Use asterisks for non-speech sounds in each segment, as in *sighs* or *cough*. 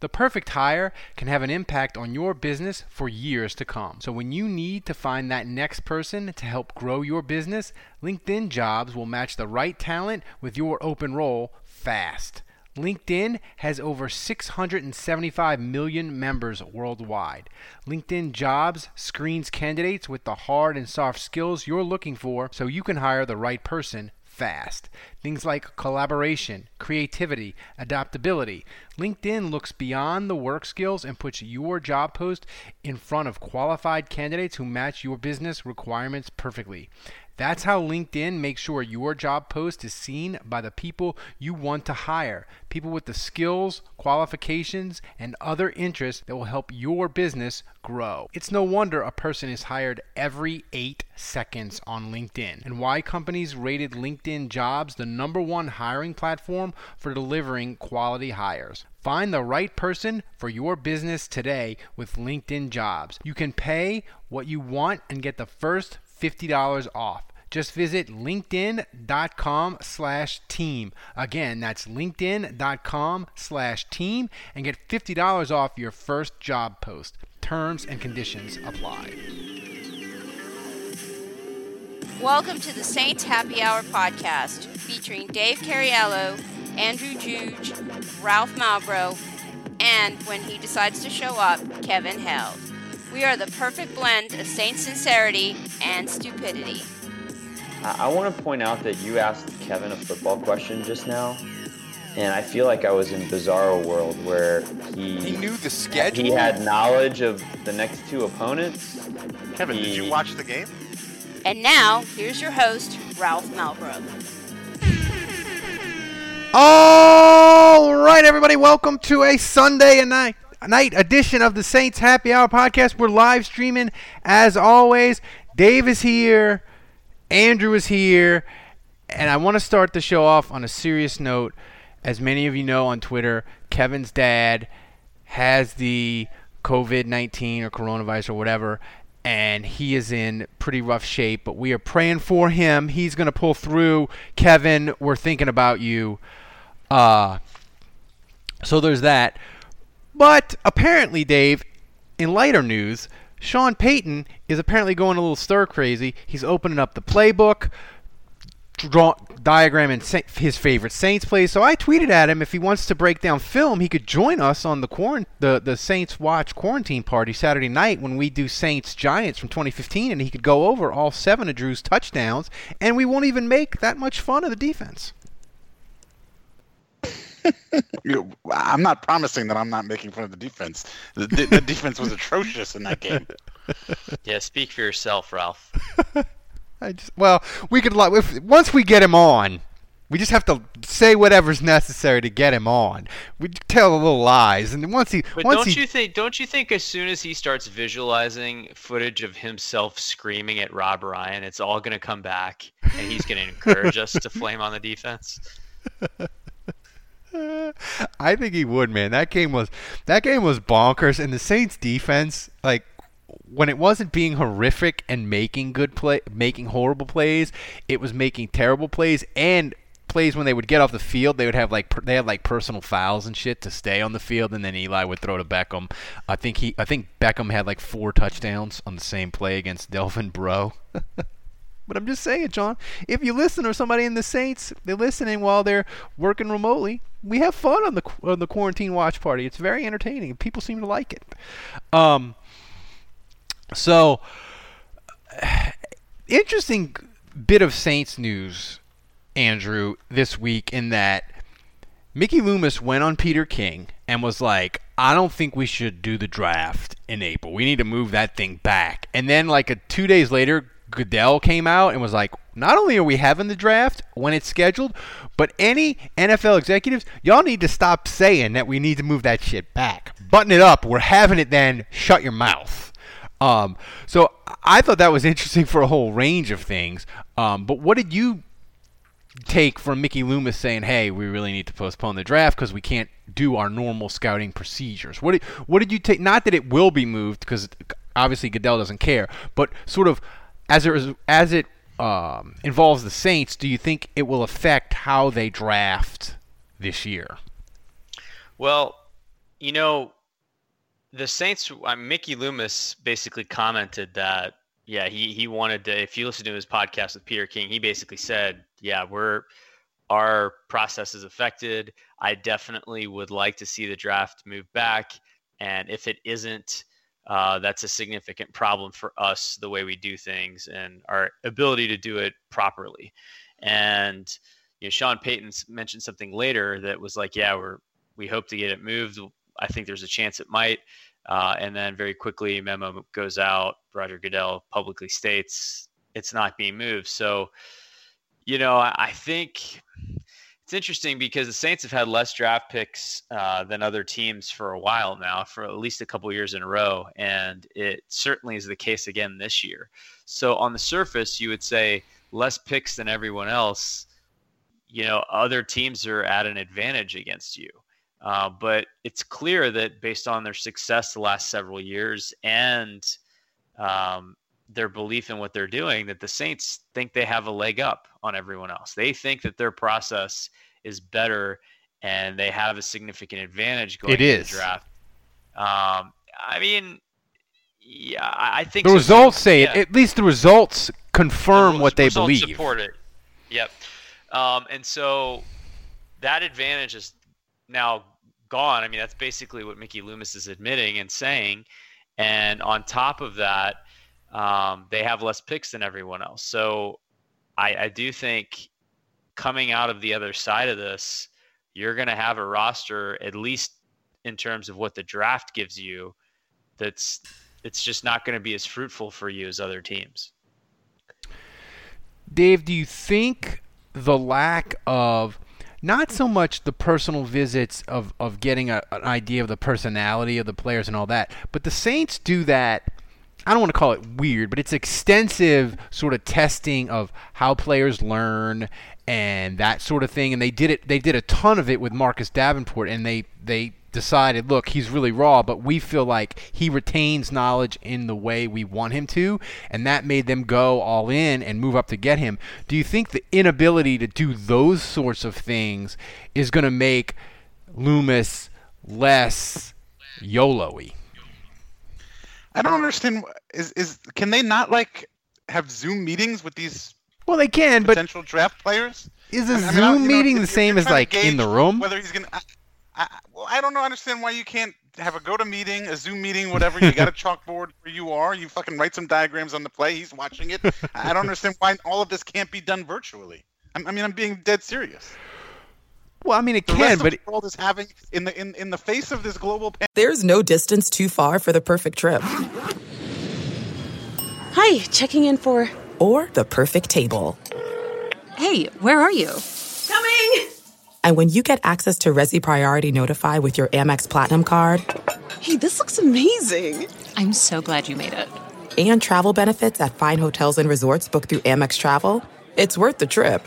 The perfect hire can have an impact on your business for years to come. So when you need to find that next person to help grow your business, LinkedIn Jobs will match the right talent with your open role fast. LinkedIn has over 675 million members worldwide. LinkedIn Jobs screens candidates with the hard and soft skills you're looking for so you can hire the right person fast. Things like collaboration, creativity, adaptability. LinkedIn looks beyond the work skills and puts your job post in front of qualified candidates who match your business requirements perfectly. That's how LinkedIn makes sure your job post is seen by the people you want to hire. People with the skills, qualifications, and other interests that will help your business grow. It's no wonder a person is hired every eight seconds on LinkedIn, and why companies rated LinkedIn jobs the number one hiring platform for delivering quality hires. Find the right person for your business today with LinkedIn jobs. You can pay what you want and get the first $50 off. Just visit linkedin.com slash team. Again, that's linkedin.com slash team and get $50 off your first job post. Terms and conditions apply. Welcome to the Saints Happy Hour podcast featuring Dave Cariello, Andrew Juge, Ralph Malbrough, and when he decides to show up, Kevin Held. We are the perfect blend of Saint sincerity and stupidity. I want to point out that you asked Kevin a football question just now, and I feel like I was in Bizarro World where he He knew the schedule. he had knowledge of the next two opponents. Kevin, did you watch the game? And now, here's your host, Ralph Malbrough. All right, everybody, welcome to a Sunday and night night edition of the Saints Happy Hour podcast. We're live streaming as always. Dave is here, Andrew is here, and I want to start the show off on a serious note. As many of you know on Twitter, Kevin's dad has the COVID 19 or coronavirus or whatever, and he is in pretty rough shape, but we are praying for him. He's going to pull through. Kevin, we're thinking about you. Uh, so there's that. But apparently, Dave, in lighter news, Sean Payton is apparently going a little stir crazy. He's opening up the playbook, draw diagramming Sa- his favorite Saints plays. So I tweeted at him if he wants to break down film, he could join us on the quarant- the the Saints watch quarantine party Saturday night when we do Saints Giants from 2015, and he could go over all seven of Drew's touchdowns, and we won't even make that much fun of the defense. *laughs* You- I'm not promising that I'm not making fun of the defense. The, the, the defense was atrocious in that game. *laughs* Yeah, speak for yourself, Ralph. *laughs* I just well, we could li- if once we get him on, we just have to say whatever's necessary to get him on. We tell a little lies, and then once he But once don't he you think? Don't you think as soon as he starts visualizing footage of himself screaming at Rob Ryan, it's all going to come back, and he's going to encourage us to flame on the defense? I think he would, man. That game was that game was bonkers, and the Saints defense, like when it wasn't being horrific and making good play, making horrible plays, it was making terrible plays and plays when they would get off the field, they would have like they had like personal fouls and shit to stay on the field, and then Eli would throw to Beckham. I think he, I think Beckham had like four touchdowns on the same play against Delvin Breaux. *laughs* But I'm just saying, John, if you listen or somebody in the Saints, they're listening while they're working remotely. We have fun on the on the quarantine watch party. It's very entertaining. People seem to like it. Um, so *sighs* interesting bit of Saints news, Andrew, this week in that Mickey Loomis went on Peter King and was like, I don't think we should do the draft in April. We need to move that thing back. And then, like, a, two days later, Goodell came out and was like, not only are we having the draft when it's scheduled, but any NFL executives, y'all need to stop saying that we need to move that shit back. Button it up. We're having it then. Shut your mouth. Um, so I thought that was interesting for a whole range of things. Um, but what did you take from Mickey Loomis saying, "Hey, we really need to postpone the draft because we can't do our normal scouting procedures"? What did what did you take? Not that it will be moved because obviously Goodell doesn't care, but sort of as it as it um, involves the Saints, do you think it will affect how they draft this year? Well, you know, the Saints. Mickey Loomis basically commented that yeah, he he wanted to. If you listen to his podcast with Peter King, he basically said, yeah, we're our process is affected. I definitely would like to see the draft move back, and if it isn't. Uh, that's a significant problem for us, the way we do things and our ability to do it properly. And you know, Sean Payton mentioned something later that was like, yeah, we're we hope to get it moved. I think there's a chance it might. Uh, and then very quickly, memo goes out. Roger Goodell publicly states it's not being moved. So, you know, I, I think it's interesting because the Saints have had less draft picks uh, than other teams for a while now, for at least a couple years in a row, and it certainly is the case again this year. So, on the surface, you would say less picks than everyone else. You know, other teams are at an advantage against you. Uh, but it's clear that based on their success the last several years and um, their belief in what they're doing, that the Saints think they have a leg up on everyone else. They think that their process is better and they have a significant advantage going it is. the draft. Um, I mean, yeah, I think the so results say yeah. it. At least the results confirm the what they results believe. Support it. Yep. Um, and so that advantage is now gone. I mean, that's basically what Mickey Loomis is admitting and saying. And on top of that, um, they have less picks than everyone else. So I, I do think coming out of the other side of this, you're going to have a roster, at least in terms of what the draft gives you, that's it's just not going to be as fruitful for you as other teams. Dave, do you think the lack of not so much the personal visits of, of getting a, an idea of the personality of the players and all that, but the Saints do that. I don't want to call it weird, but it's extensive sort of testing of how players learn and that sort of thing. And they did it. They did a ton of it with Marcus Davenport, and they they decided, look, he's really raw, but we feel like he retains knowledge in the way we want him to, and that made them go all in and move up to get him. Do you think the inability to do those sorts of things is going to make Loomis less YOLO-y? I don't understand. Is is can they not like have Zoom meetings with these well, they can, potential but draft players? Is a I mean, Zoom I- know, meeting if the same as like in the room? Whether he's gonna, I, I, well, I don't know. Understand why you can't have a go to meeting, a Zoom meeting, whatever. You got a *laughs* chalkboard where you are. You fucking write some diagrams on the play. He's watching it. I don't understand why all of this can't be done virtually. I'm, I mean, I'm being dead serious. Well, I mean, it The can, rest but of the world is having in the in, in the face of this global pandemic. There's no distance too far for the perfect trip. Hi, checking in for. Or the perfect table. Hey, where are you? Coming! And when you get access to Resy Priority Notify with your Amex Platinum card. Hey, this looks amazing! I'm so glad you made it. And travel benefits at fine hotels and resorts booked through Amex Travel. It's worth the trip.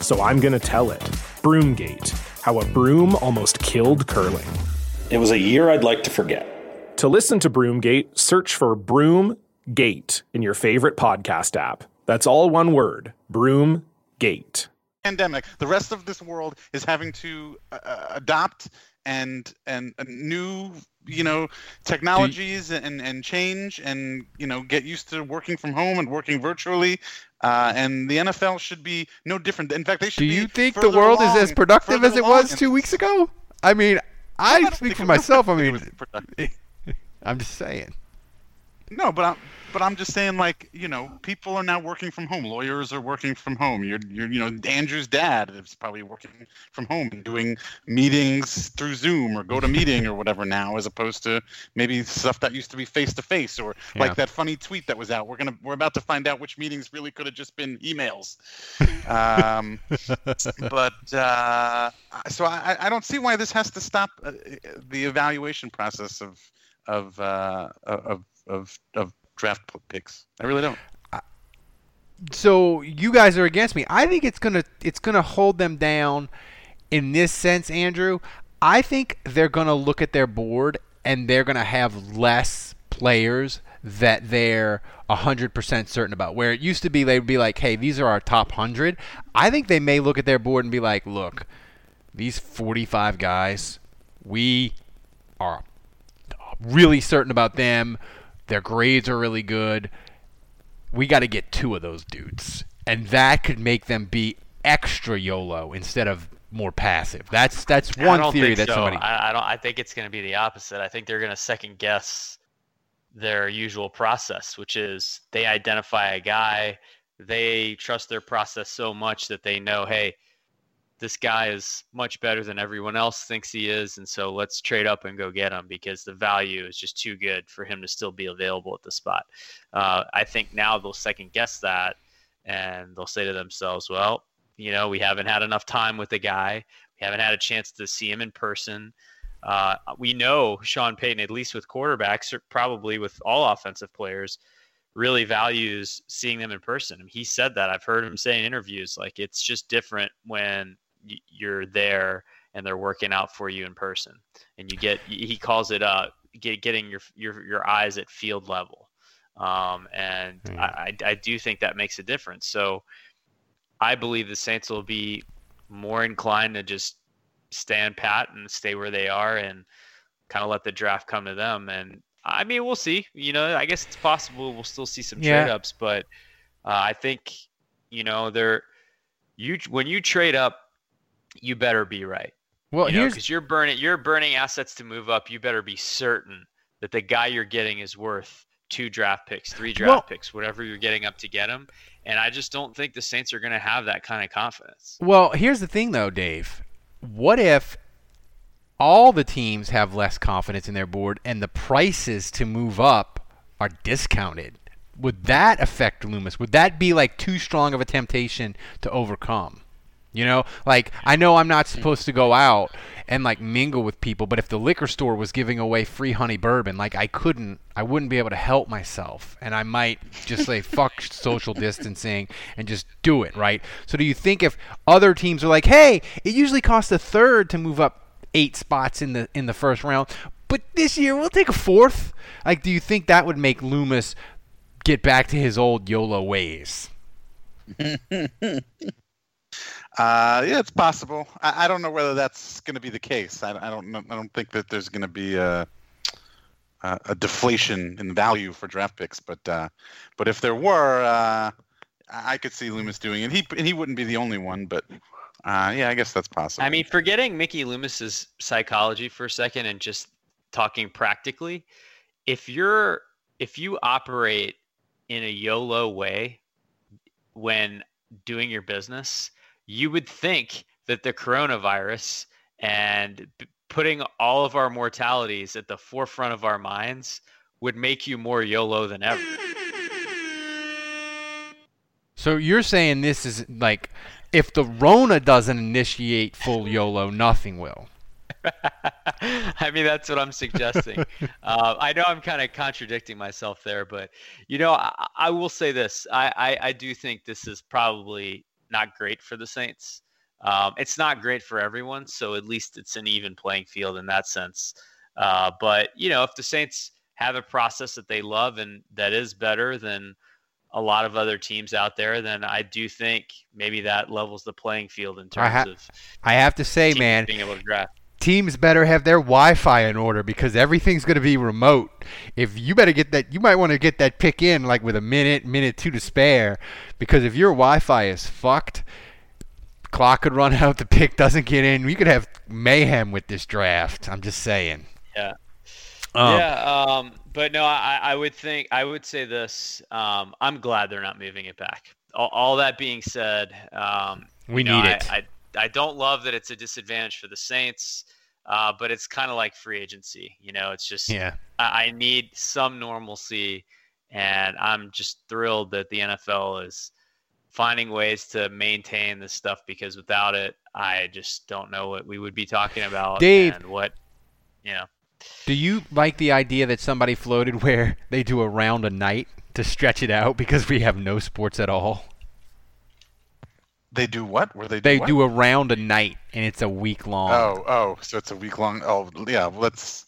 so I'm going to tell it. Broomgate How a Broom Almost Killed Curling. It was a year I'd like to forget. To listen to Broomgate, search for Broomgate in your favorite podcast app. That's all one word Broomgate. pandemic, the rest of this world is having to uh, uh adopt and and new you know technologies and and change and you know get used to working from home and working virtually uh, and the NFL should be no different. In fact, they should. Be. Do you think the world along, is as productive as it was two weeks ago? I mean, I, I speak for myself. I mean, *laughs* I'm just saying. No, but I'm, but I'm just saying, like, you know, people are now working from home. Lawyers are working from home. You're, you're, you know, Andrew's dad is probably working from home and doing meetings through Zoom or go to meeting or whatever now, as opposed to maybe stuff that used to be face to face or yeah. like that funny tweet that was out. We're gonna, we're about to find out which meetings really could have just been emails. *laughs* um, but uh, so I, I don't see why this has to stop uh, the evaluation process of of uh, of of of draft picks. I really don't. So you guys are against me. I think it's gonna it's gonna hold them down in this sense, Andrew. I think they're gonna look at their board and they're gonna have less players that they're 100% certain about. Where it used to be, they'd be like, hey, these are our top 100. I think they may look at their board and be like, look, these 45 guys, we are really certain about them. Their grades are really good. We got to get two of those dudes, and that could make them be extra YOLO instead of more passive. That's that's one theory that so. somebody. I, I don't. I think it's going to be the opposite. I think they're going to second guess their usual process, which is they identify a guy, they trust their process so much that they know, hey, this guy is much better than everyone else thinks he is, and so let's trade up and go get him because the value is just too good for him to still be available at the spot. Uh, I think now they'll second guess that, and they'll say to themselves, "Well, you know, we haven't had enough time with the guy. We haven't had a chance to see him in person." Uh, we know Sean Payton, at least with quarterbacks, or probably with all offensive players, really values seeing them in person. I mean, he said that. I've heard him say in interviews, like it's just different when you're there and they're working out for you in person. And you get he calls it uh get, getting your your your eyes at field level. Um, and mm. I, I do think that makes a difference. So i believe the saints will be more inclined to just stand pat and stay where they are and kind of let the draft come to them. And i mean we'll see. You know i guess it's possible we'll still see some trade ups but uh, i think you know they're you when you trade up you better be right. Well, you here's because you're burning you're burning assets to move up. You better be certain that the guy you're getting is worth two draft picks, three draft well, picks, whatever you're getting up to get him. And I just don't think the Saints are going to have that kind of confidence. Well, here's the thing though, Dave. What if all the teams have less confidence in their board and the prices to move up are discounted? Would that affect Loomis? Would that be like too strong of a temptation to overcome? You know, like I know I'm not supposed to go out and like mingle with people, but if the liquor store was giving away free honey bourbon, like I couldn't, I wouldn't be able to help myself, and I might just say fuck *laughs* social distancing and just do it, right? So do you think if other teams are like, hey, it usually costs a third to move up eight spots in the in the first round, but this year we'll take a fourth? Like, do you think that would make Loomis get back to his old YOLO ways? *laughs* Uh, yeah, it's possible. I, I, don't know whether that's going to be the case. I, I, don't. I don't think that there's going to be a, a, a, deflation in value for draft picks, but uh, but if there were, uh, I could see Loomis doing it. He and he wouldn't be the only one, but uh, yeah, I guess that's possible. I mean, forgetting Mickey Loomis's psychology for a second and just talking practically, if you're if you operate in a YOLO way when doing your business you would think that the coronavirus and putting all of our mortalities at the forefront of our minds would make you more YOLO than ever. So you're saying this is like if the Rona doesn't initiate full YOLO, nothing will. *laughs* I mean, that's what I'm suggesting. *laughs* uh, I know I'm kind of contradicting myself there, but you know, I, I will say this: I, I, I do think this is probably not great for the Saints. Um, it's not great for everyone, so at least it's an even playing field in that sense. Uh, but you know, if the Saints have a process that they love and that is better than a lot of other teams out there, then I do think maybe that levels the playing field in terms I, ha- of I have to say, man, being able to draft. Teams better have their Wi-Fi in order because everything's going to be remote. If you better get that, you might want to get that pick in like with a minute, minute two to spare, because if your Wi-Fi is fucked, clock could run *laughs* out, the pick doesn't get in. We could have mayhem with this draft. I'm just saying. Yeah. Um, yeah, um, but no, I, I would think I would say this. Um, I'm glad they're not moving it back. All, all that being said, um, We you know, need it. I, I don't love that it's a disadvantage for the Saints, uh, but it's kind of like free agency. You know, it's just Yeah. I, I need some normalcy, and I'm just thrilled that the NFL is finding ways to maintain this stuff because without it, I just don't know what we would be talking about Dave. and what you know. Do you like the idea that somebody floated *laughs* where they do a round a night to stretch it out because we have no sports at all? They do what? Where they do They what? do a round a night and it's a week long. Oh, oh, so it's a week long. Oh, yeah. Let's.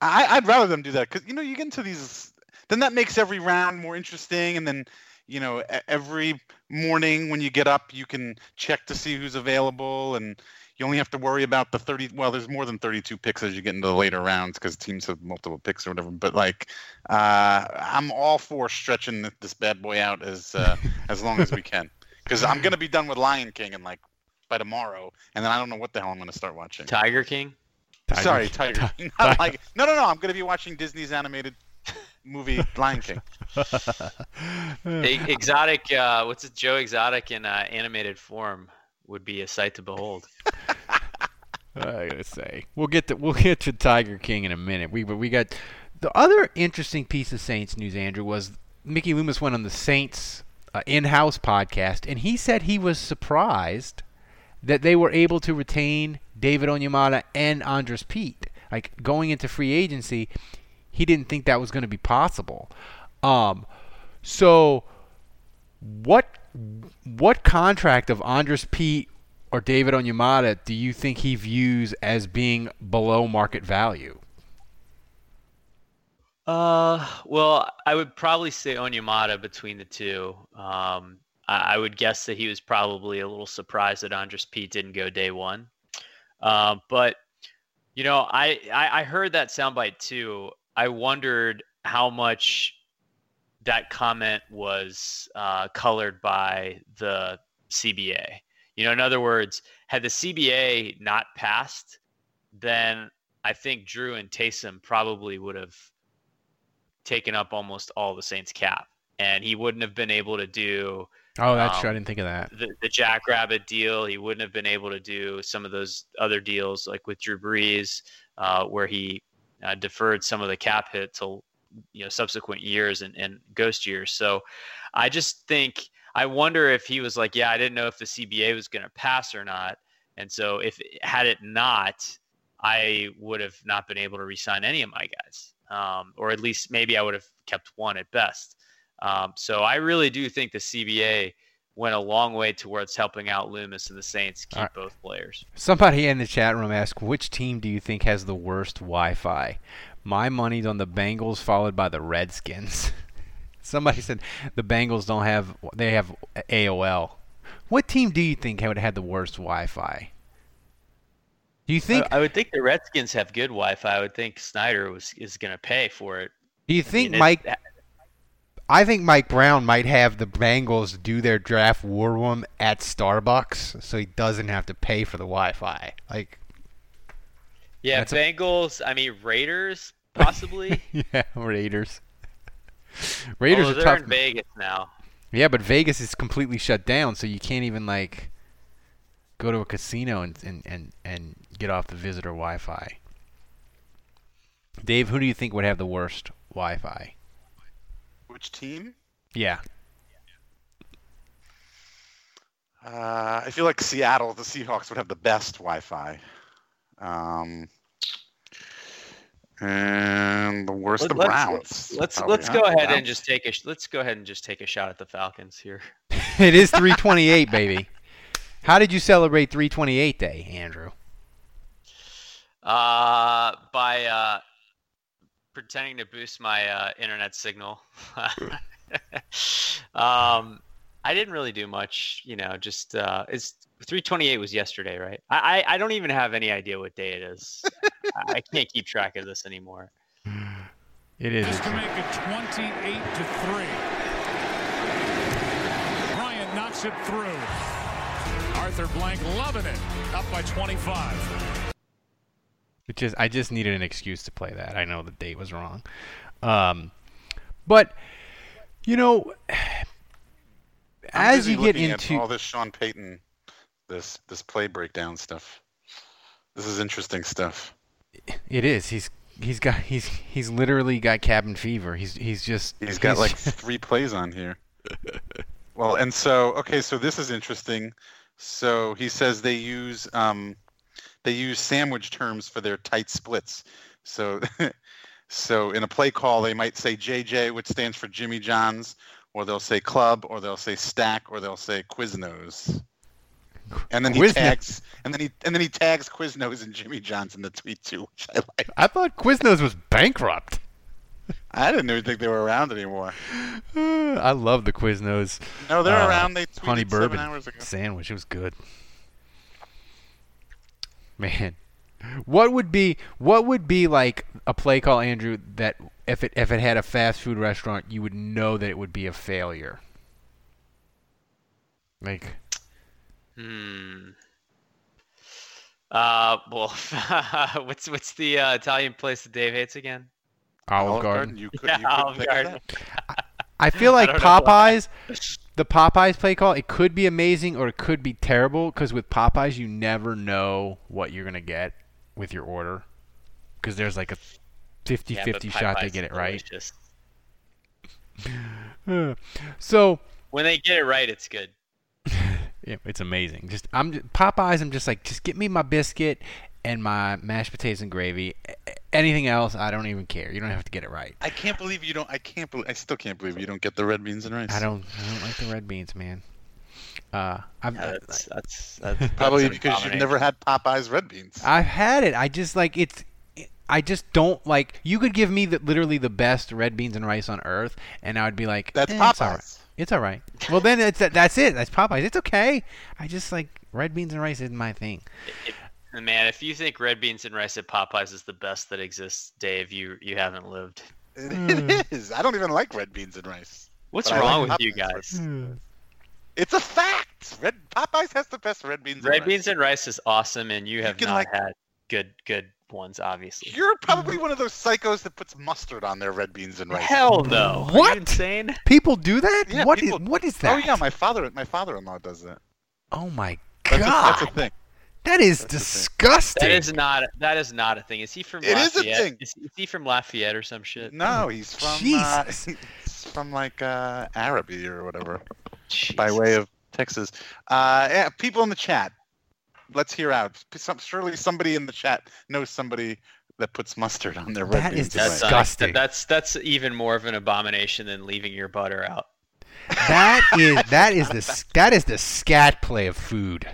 I, I'd rather them do that because you know you get into these. Then that makes every round more interesting, and then you know every morning when you get up, you can check to see who's available, and you only have to worry about the thirty. Well, there's more than thirty-two picks as you get into the later rounds because teams have multiple picks or whatever. But like, uh, I'm all for stretching this bad boy out as uh, *laughs* as long as we can because I'm gonna be done with Lion King and like by tomorrow, and then I don't know what the hell I'm gonna start watching. Tiger King. Sorry, Tiger. *laughs* King. Not like no, no, no. I'm gonna be watching Disney's animated movie Lion King. *laughs* Exotic, uh, what's it? Joe Exotic in uh, animated form would be a sight to behold. *laughs* I gotta say, we'll get to we'll get to Tiger King in a minute. We but we got the other interesting piece of Saints news. Andrew was Mickey Loomis went on the Saints uh, in-house podcast, and he said he was surprised that they were able to retain David Onyemata and Andrus Peat. Like going into free agency, he didn't think that was going to be possible. Um, so what what contract of Andrus Peat or David Onyemata do you think he views as being below market value? Uh, well, I would probably say Onyemata between the two. Um, I, I would guess that he was probably a little surprised that Andrus Peat didn't go day one. Uh, but you know, I, I I heard that soundbite too. I wondered how much that comment was uh, colored by the CBA. You know, in other words, had the CBA not passed, then I think Drew and Taysom probably would have taken up almost all the Saints cap, and he wouldn't have been able to do. Oh, that's um, true. I didn't think of that. The, the Jackrabbit deal, he wouldn't have been able to do some of those other deals, like with Drew Brees, uh, where he uh, deferred some of the cap hit till you know subsequent years and, and ghost years. So I just think I wonder if he was like, yeah, I didn't know if the CBA was going to pass or not, and so if had it not, I would have not been able to resign any of my guys, um, or at least maybe I would have kept one at best. Um, so I really do think the CBA went a long way towards helping out Loomis and the Saints keep right. both players. Somebody in the chat room asked, which team do you think has the worst Wi-Fi? My money's on the Bengals, followed by the Redskins. *laughs* Somebody said the Bengals don't have they have AOL. What team do you think would have had the worst Wi-Fi? Do you think? I, I would think the Redskins have good Wi-Fi. I would think Snyder was is going to pay for it. Do you think mean, it- Mike? I think Mike Brown might have the Bengals do their draft war room at Starbucks, so he doesn't have to pay for the Wi-Fi. Like, Yeah, Bengals. I mean Raiders possibly. *laughs* yeah, Raiders. Raiders Although are they're tough. in Vegas now. Yeah, but Vegas is completely shut down, so you can't even like go to a casino and and and, and get off the visitor Wi-Fi. Dave, who do you think would have the worst Wi-Fi? Which team? Yeah. Uh, I feel like Seattle, the Seahawks would have the best Wi-Fi. Um, and the worst, Let- the let's Browns. let's Probably, let's huh? go ahead and just take a let's go ahead and just take a shot at the Falcons here. *laughs* it is 328, baby. How did you celebrate 328 Day, Andrew? Uh, by uh, pretending to boost my uh, internet signal. *laughs* Um, I didn't really do much. You know, just uh, it's 328 was yesterday, right? I, I I don't even have any idea what day it is. *laughs* I, I can't keep track of this anymore. It is. Just to make it 28 to 3. Bryant knocks it through. Arthur Blank loving it. Up by 25. It just I just needed an excuse to play that. I know the date was wrong. Um, but you know, I'm as you get into all this Sean Payton, this this play breakdown stuff. This is interesting stuff. it is he's he's got he's he's literally got cabin fever. He's he's just He's got like *laughs* three plays on here. Well, and so okay, so this is interesting. So he says they use um, they use sandwich terms for their tight splits. So *laughs* so in a play call, they might say JJ, which stands for Jimmy John's, or they'll say club, or they'll say stack, or they'll say Quiznos. And then he Quiznos. tags, and then he and then he tags Quiznos and Jimmy John's in the tweet too, *laughs* which I like. I thought Quiznos was bankrupt. I didn't even think they were around anymore. *sighs* I love the Quiznos. No, they're uh, around. They honey tweeted seven bourbon hours ago. sandwich. It was good. Man, what would be what would be like a play call, Andrew? That if it if it had a fast food restaurant, you would know that it would be a failure. Like Hmm. Uh, well, *laughs* what's what's the uh, Italian place that Dave hates again? Olive, Olive Garden. Garden. You could, Yeah, *laughs* you could Olive Garden. that. I feel *laughs* like don't know why. Popeyes, the Popeyes play call, it could be amazing or it could be terrible because with Popeyes, you never know what you're going to get with your order because there's like a 50 yeah, 50 shot they get it right. *laughs* so, When they get it right, it's good. *laughs* yeah, it's amazing. Just I'm just, Popeyes, I'm just like, just get me my biscuit and my mashed potatoes and gravy. Anything else, I don't even care. You don't have to get it right. I can't believe you don't. I can't believe. I still can't believe you don't get the red beans and rice. I don't I don't like the red beans, man. Uh, I've, Yeah, that's *laughs* that's, that's Probably that's an because you've never had Popeyes red beans. I've had it. I just like it's. I just don't like. You could give me the, literally the best red beans and rice on earth, and I would be like, That's eh, It's all right. Popeyes. It's all right. Well, then it's that's it. That's Popeyes. It's okay. I just like red beans and rice isn't my thing. Man, if you think red beans and rice at Popeyes is the best that exists, Dave, you you haven't lived. It, Hmm. it *laughs* is. I don't even like red beans and rice. What's wrong like with you guys? red- It's a fact. Red Popeyes has the best red beans. And rice. red and beans rice. and rice is awesome, and you have can, not like- had good good ones, obviously. You're probably one of those psychos that puts mustard on their red beans and rice. Hell no! Are you What? insane? People do that? Yeah, What is people- what is that? Oh yeah, my father, my father-in-law does that. Oh my That's, a, god. that's a thing. That is That's disgusting. That is not that is not a thing. Is he from It is a Lafayette? thing. Is, is he from Lafayette or some shit? No, he's from uh, *laughs* he's from like uh, Arabi or whatever, Jesus. by way of Texas. Uh, yeah, people in the chat, let's hear out. Some, surely somebody in the chat knows somebody that puts mustard on their red That is beans. That's rice. uh, Disgusting. that's that's even more of an abomination than leaving your butter out. That is that is the *laughs* that is the scat play of food.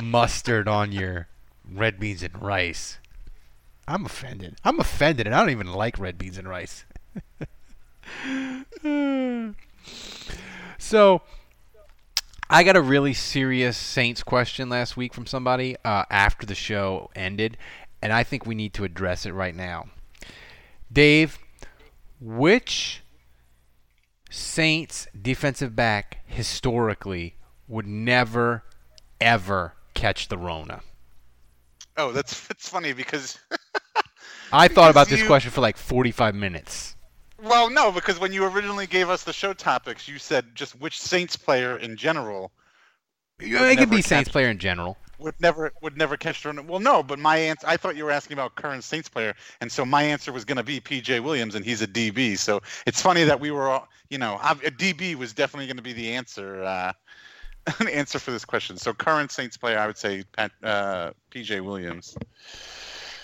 Mustard on your red beans and rice. I'm offended. I'm offended, and I don't even like red beans and rice. *laughs* so, I got a really serious Saints question last week from somebody uh, after the show ended, and I think we need to address it right now. Dave, which Saints defensive back historically would never, ever catch the Rona. Oh, that's it's funny because *laughs* I thought about this you- question for like 45 minutes. well, no, because when you originally gave us the show topics, you said just which Saints player in general It could be Saints player in general. would never would never catch the. Well, no, but my answer I thought you were asking about current Saints player, and so my answer was going to be PJ Williams, and he's a DB. So it's funny that we were all, you know, a DB was definitely going to be the answer. Uh, *laughs* an answer for this question. So current Saints player, I would say Pat, uh, PJ Williams.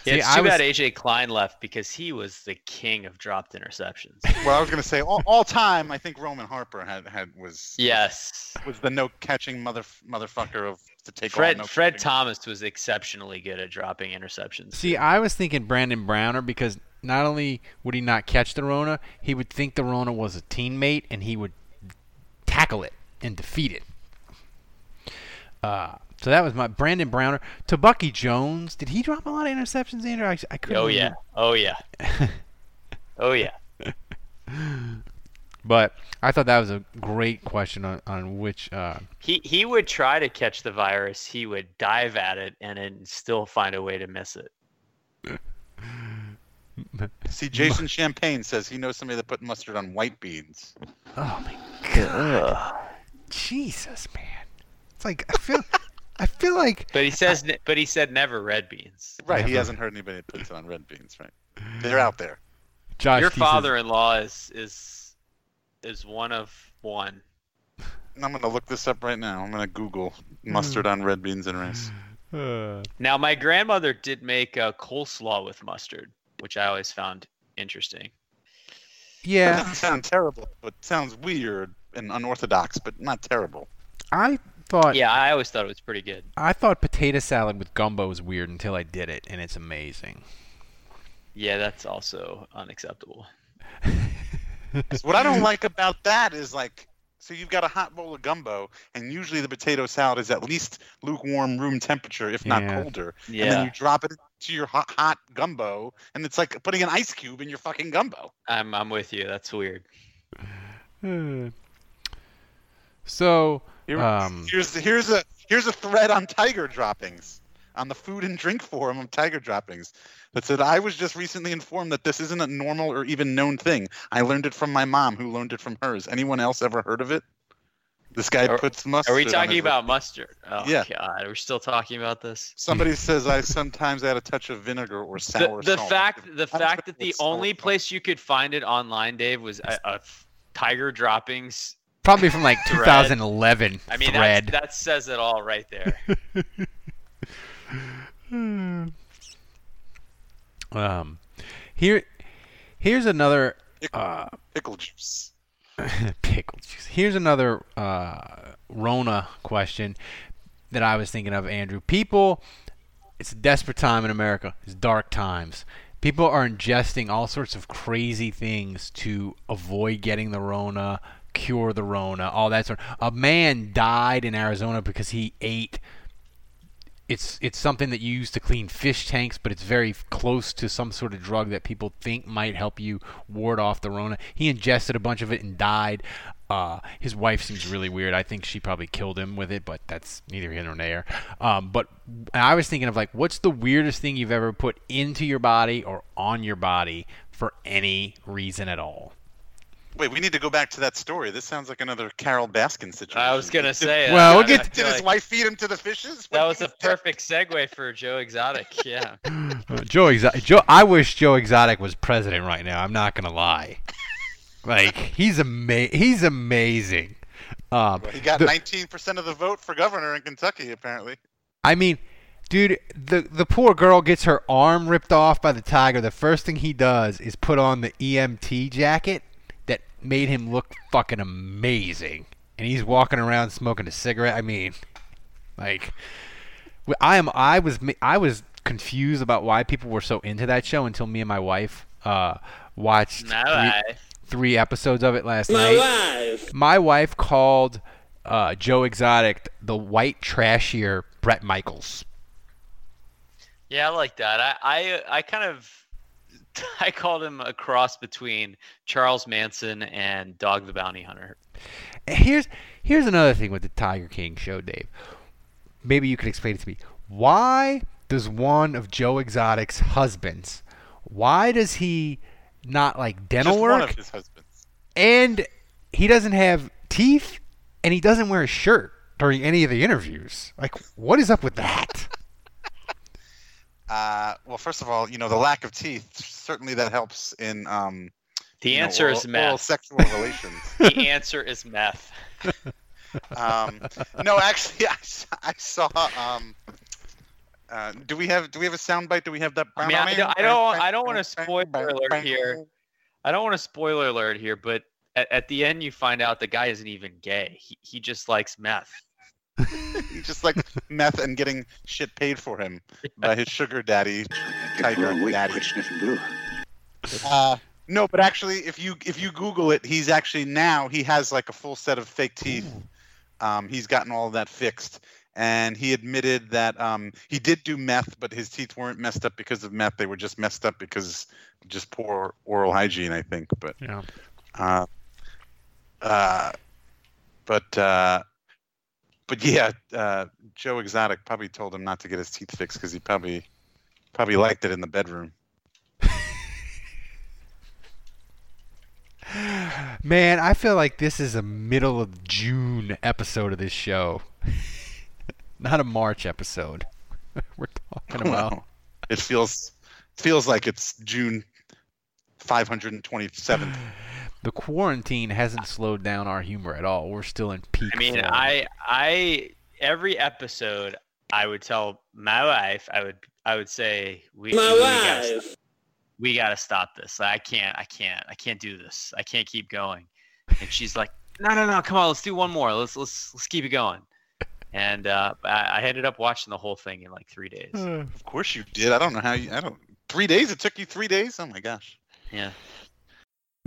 Yeah, See, it's I too was- bad AJ Klein left because he was the king of dropped interceptions. *laughs* Well, I was going to say all, all time. I think Roman Harper had had was yes. was the no catching mother motherfucker of to take Fred no Fred catching. Thomas was exceptionally good at dropping interceptions. See, I was thinking Brandon Browner because not only would he not catch the Rona, he would think the Rona was a teammate and he would tackle it and defeat it. Uh, so that was my Brandon Browner to Bucky Jones. Did he drop a lot of interceptions, Andrew? I, I couldn't. Oh yeah. Oh yeah. *laughs* oh yeah. But I thought that was a great question on, on which. Uh, He he would try to catch the virus. He would dive at it and then still find a way to miss it. *laughs* See, Jason Champagne says he knows somebody that put mustard on white beans. oh my god, Jesus, man! It's like I feel, I feel like. But he says, ne- but he said never red beans. Right, he hasn't heard anybody put it on red beans, right? They're out there. Josh Your father-in-law is is is one of one. I'm gonna look this up right now. I'm gonna Google mustard on red beans and rice. *sighs* Uh, Now, my grandmother did make a coleslaw with mustard, which I always found interesting. yeah, it Doesn't sound terrible, but sounds weird and unorthodox, but not terrible. I thought. Yeah, I always thought it was pretty good. I thought potato salad with gumbo was weird until I did it, and it's amazing. Yeah, that's also unacceptable. *laughs* what I don't like about that is like, so you've got a hot bowl of gumbo, and usually the potato salad is at least lukewarm room temperature, if not Yeah. colder. And then you drop it into your hot, hot gumbo, and it's like putting an ice cube in your fucking gumbo. I'm I'm with you. That's weird. *sighs* So, Here- um, here's here's a here's a thread on tiger droppings on the food and drink forum of tiger droppings that said I was just recently informed that this isn't a normal or even known thing. I learned it from my mom, who learned it from hers. Anyone else ever heard of it? This guy Are- puts mustard. Are we on talking his- about mustard? Oh Yeah. God, we're still talking about this. Somebody says I sometimes add a touch of vinegar or The, sour the salt. fact the I'm fact that the it's sour only salt. place you could find it online, Dave, was a, a tiger droppings. Probably from like Thread. 2011 I mean, thread. that that says it all right there. *laughs* Um, here, here's another uh, pickle juice. *laughs* pickle juice. Here's another uh, Rona question that I was thinking of, Andrew. People, it's a desperate time in America. It's dark times. People are ingesting all sorts of crazy things to avoid getting the Rona, cure the Rona, all that sort. A man died in Arizona because he ate it's it's something that you use to clean fish tanks, but it's very close to some sort of drug that people think might help you ward off the Rona. He ingested a bunch of it and died. Uh, his wife seems really weird. I think she probably killed him with it, but that's neither here nor there. Um, but I was thinking of like, what's the weirdest thing you've ever put into your body or on your body for any reason at all? Wait, we need to go back to that story. This sounds like another Carole Baskin situation. I was gonna say. *laughs* Well, we'll get to- Did his like wife feed him to the fishes? that was a perfect segue for Joe Exotic. *laughs* Yeah. *laughs* Joe Exotic. Joe, I wish Joe Exotic was president right now. I'm not gonna lie. Like he's ama- He's amazing. Um, He got the- 19% of the vote for governor in Kentucky, apparently. I mean, dude, the the poor girl gets her arm ripped off by the tiger. The first thing he does is put on the EMT jacket that made him look fucking amazing, and he's walking around smoking a cigarette. I mean, like, I am. I was. I was confused about why people were so into that show until me and my wife uh, watched My three, three episodes of it last night. My wife called uh, Joe Exotic the white trashier Bret Michaels. Yeah, I like that. I, I, I kind of, *laughs* I called him a cross between Charles Manson and Dog the Bounty Hunter. Here's here's another thing with the Tiger King show, Dave. Maybe you could explain it to me. Why does one of Joe Exotic's husbands? Why does he not like dental Just work? one of his husbands. and he doesn't have teeth, and he doesn't wear a shirt during any of the interviews. Like, what is up with that? Uh, well, first of all, you know, the lack of teeth, certainly that helps in um, The you know, answer oral, is oral meth. sexual relations. *laughs* the answer is meth. *laughs* um, no, actually, *laughs* I saw. Um, uh, do we have do we have a soundbite? Do we have that? I mean, I don't, I don't, I don't want to spoiler alert here. I don't want to spoiler alert here, but at, at the end you find out the guy isn't even gay. He, he just likes meth. He *laughs* just like meth and getting shit paid for him by his sugar daddy, tiger daddy. Uh, No, but actually, if you if you Google it, he's actually now he has like a full set of fake teeth. Um, he's gotten all of that fixed, and he admitted that um, he did do meth, but his teeth weren't messed up because of meth. They were just messed up because just poor oral hygiene, I think. But Yeah. uh, uh, but uh, but yeah, uh, Joe Exotic probably told him not to get his teeth fixed because he probably probably liked it in the bedroom. *laughs* Man, I feel like this is a middle of June episode of this show. *laughs* Not a March episode. *laughs* We're talking about It feels feels like it's June 527th. *sighs* the quarantine hasn't slowed down our humor at all. We're still in peak. I mean, form. I I every episode I would tell my wife, I would I would say we My we gotta, wife. we gotta stop this. I can't I can't I can't do this. I can't keep going. And she's like, No no no, come on, let's do one more. Let's let's let's keep it going. And uh, I, I ended up watching the whole thing in like three days. Of course you did. I don't know how you. I don't. Three days. It took you three days. Oh my gosh. Yeah.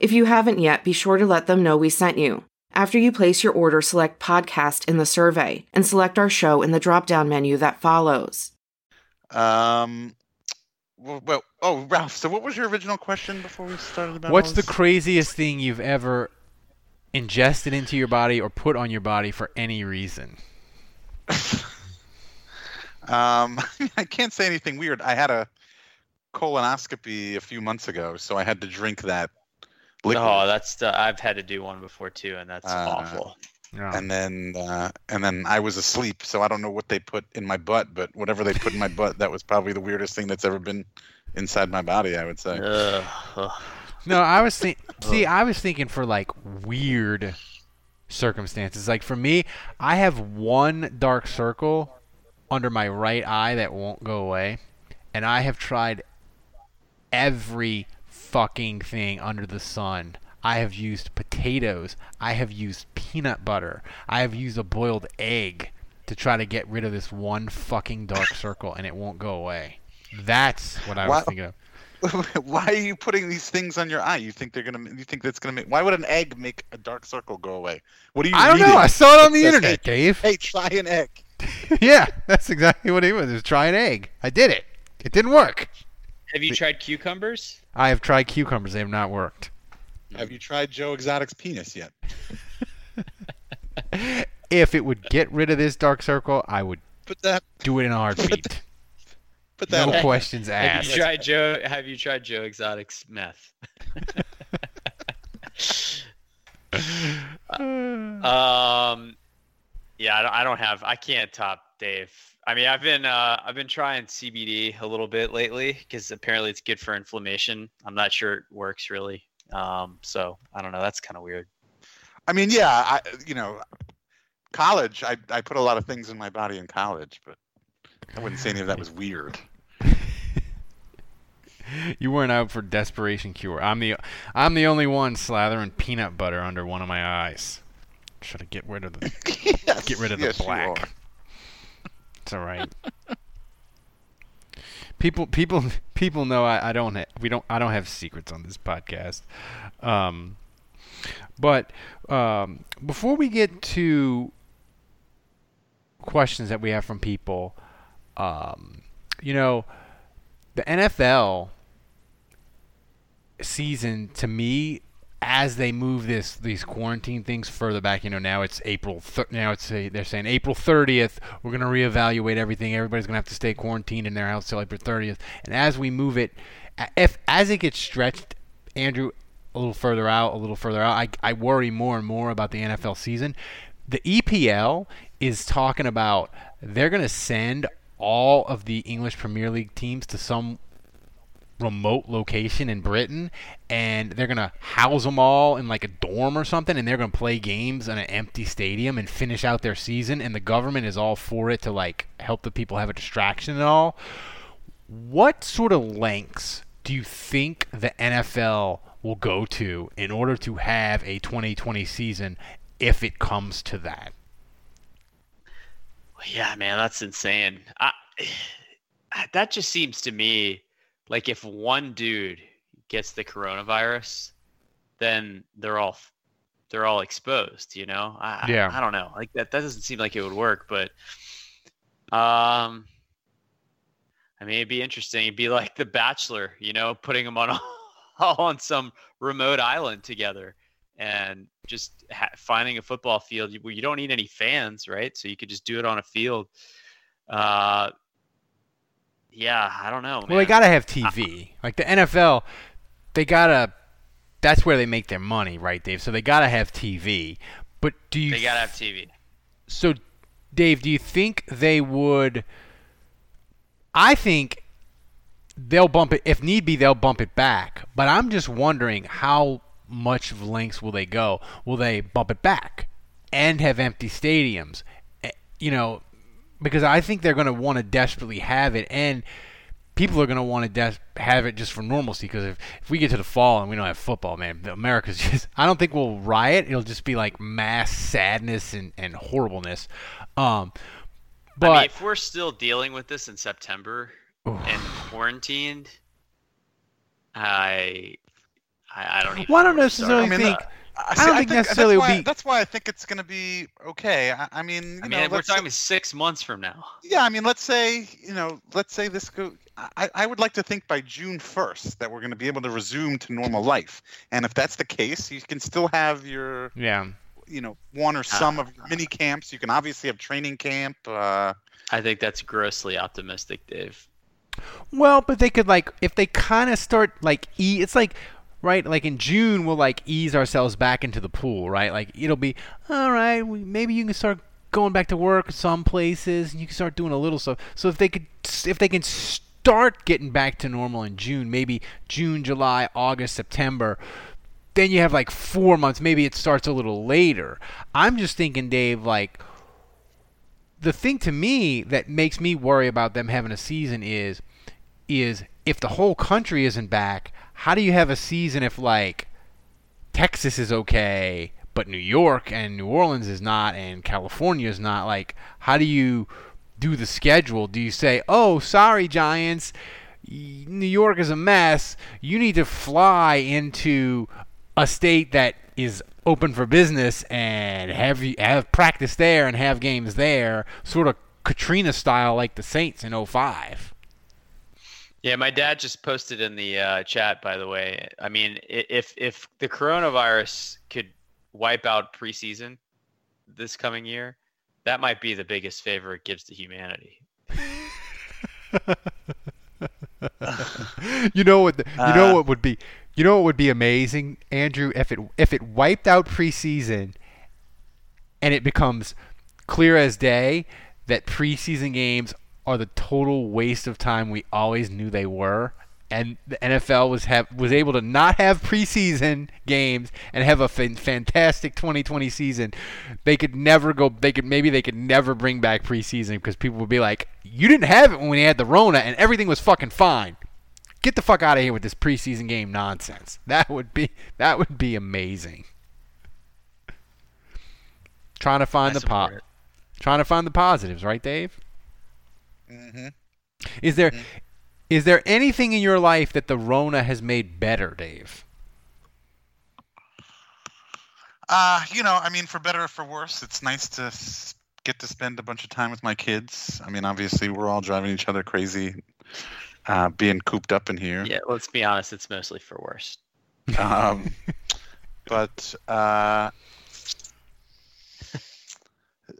If you haven't yet, be sure to let them know we sent you. After you place your order, select podcast in the survey and select our show in the drop down menu that follows. Um. Well, well, oh, Ralph. So, what was your original question before we started about? What's the craziest thing you've ever ingested into your body or put on your body for any reason? *laughs* Um, *laughs* I can't say anything weird. I had a colonoscopy a few months ago, so I had to drink that liquid. Oh, that's the, I've had to do one before too, and that's Uh, awful. And then, uh, and then I was asleep, so I don't know what they put in my butt, but whatever they put in my *laughs* butt, that was probably the weirdest thing that's ever been inside my body. I would say. No, I was think. *laughs* See, I was thinking for like weird circumstances. Like for me, I have one dark circle under my right eye that won't go away, and I have tried every fucking thing under the sun. I have used potatoes. I have used peanut butter. I have used a boiled egg to try to get rid of this one fucking dark *laughs* circle, and it won't go away. That's what I was Why- thinking of. *laughs* why are you putting these things on your eye? You think they're gonna? You think that's gonna make? Why would an egg make a dark circle go away? What are you? I don't know. I saw it on the *laughs* says, internet, hey, Dave. Hey, try an egg. yeah, that's exactly what it was. It was try an egg. I did it. It didn't work. Have you tried cucumbers? I have tried cucumbers. They have not worked. Have you tried Joe Exotic's penis yet? *laughs* If it would get rid of this dark circle, I would Put that. do it in a heartbeat. Put that. No questions asked. Have you tried Joe? Have you tried Joe Exotic's meth? *laughs* *laughs* um, yeah, I don't, I don't have. I can't top Dave. I mean, I've been uh, I've been trying CBD a little bit lately because apparently it's good for inflammation. I'm not sure it works really. Um, so I don't know. That's kind of weird. I mean, yeah, I you know, college. I I put a lot of things in my body in college, but I wouldn't say any of that was weird. *laughs* You weren't out for desperation cure. I'm the I'm the only one slathering peanut butter under one of my eyes. Should I *laughs* get rid of the yes, get rid of yes, the you black? It's all right. people people people know I, I don't ha- we don't I don't have secrets on this podcast. Um, but um, before we get to questions that we have from people, um, you know, the NFL season to me as they move this these quarantine things further back, you know, now it's April. Th- now it's a, they're saying April 30th. We're gonna reevaluate everything. Everybody's gonna have to stay quarantined in their house till April 30th. And as we move it, if as it gets stretched, Andrew, a little further out, a little further out, I I worry more and more about the NFL season. The EPL is talking about they're gonna send all of the English Premier League teams to some remote location in Britain, and they're gonna house them all in like a dorm or something, and they're gonna play games in an empty stadium and finish out their season. And the government is all for it to like help the people have a distraction and all. What sort of lengths do you think the NFL will go to in order to have a 2020 season if it comes to that? Yeah, man, that's insane. I, *sighs* that just seems to me like if one dude gets the coronavirus, then they're all they're all exposed. You know? I, Yeah. I, I don't know. Like that. That doesn't seem like it would work. But um, I mean, it'd be interesting. It'd be like The Bachelor. You know, putting them on *laughs* all on some remote island together and just ha- finding a football field where you don't need any fans, right? So you could just do it on a field. Uh, yeah, I don't know. Well, they gotta have TV. Like the NFL, they gotta. That's where they make their money, right, Dave? So they gotta have TV. But do you? They gotta have TV. So, Dave, do you think they would? I think they'll bump it if need be. They'll bump it back. But I'm just wondering how much of lengths will they go? Will they bump it back and have empty stadiums? Eh, You know, because I think they're going to want to desperately have it, and people are going to want to des- have it just for normalcy. Because if, if we get to the fall and we don't have football, man, America's *laughs* just. I don't think we'll riot. It'll just be like mass sadness and, and horribleness. Um, but I mean, if we're still dealing with this in September and quarantined, I, I, I don't even. Well, I don't know where to start. necessarily I mean, think. I see, don't think that's necessarily it'll why, be- That's why I think it's going to be okay. I, I mean, you I know, we're let's talking six months from now. Yeah, I mean, let's say you know, let's say this go. I, I would like to think by June first that we're going to be able to resume to normal life, and if that's the case, you can still have your Yeah. you know one or some of your mini camps. You can obviously have training camp. Uh, I think that's grossly optimistic, Dave. Well, but they could like if they kind of start like e. It's like right, like in June we'll like ease ourselves back into the pool, right? Like it'll be all right. Maybe you can start going back to work some places, and you can start doing a little stuff. So if they could, if they can start getting back to normal in June, maybe June, July, August, September. Then you have like four months. Maybe it starts a little later. I'm just thinking, Dave, like the thing to me that makes me worry about them having a season is is if the whole country isn't back, how do you have a season if like Texas is okay, but New York and New Orleans is not, and California is not? Like, how do you do the schedule? Do you say, "Oh, sorry, Giants, New York is a mess. You need to fly into a state that is open for business and have you have practice there and have games there, sort of Katrina style, like the Saints in 05. Yeah, my dad just posted in the uh, chat. By the way, I mean, if if the coronavirus could wipe out preseason this coming year, that might be the biggest favor it gives to humanity. *laughs* you know what? The, you know uh, what would be? You know what would be amazing, Andrew? If it if it wiped out preseason, and it becomes clear as day that preseason games are the total waste of time we always knew they were. And the NFL was have was able to not have preseason games and have a f- fantastic 2020 season. They could never go. They could maybe they could never bring back preseason because people would be like, "You didn't have it when we had the Rona and everything was fucking fine." Get the fuck out of here with this preseason game nonsense. *laughs* That would be that would be amazing. Trying to find the pot. Trying to find the positives, right, Dave? Mm-hmm. Is there mm-hmm. is there anything in your life that the Rona has made better, Dave? Uh, you know, I mean, for better or for worse, it's nice to get to spend a bunch of time with my kids. I mean, obviously, we're all driving each other crazy, uh, being cooped up in here. Yeah, let's be honest, it's mostly for worse. Um, *laughs* but uh,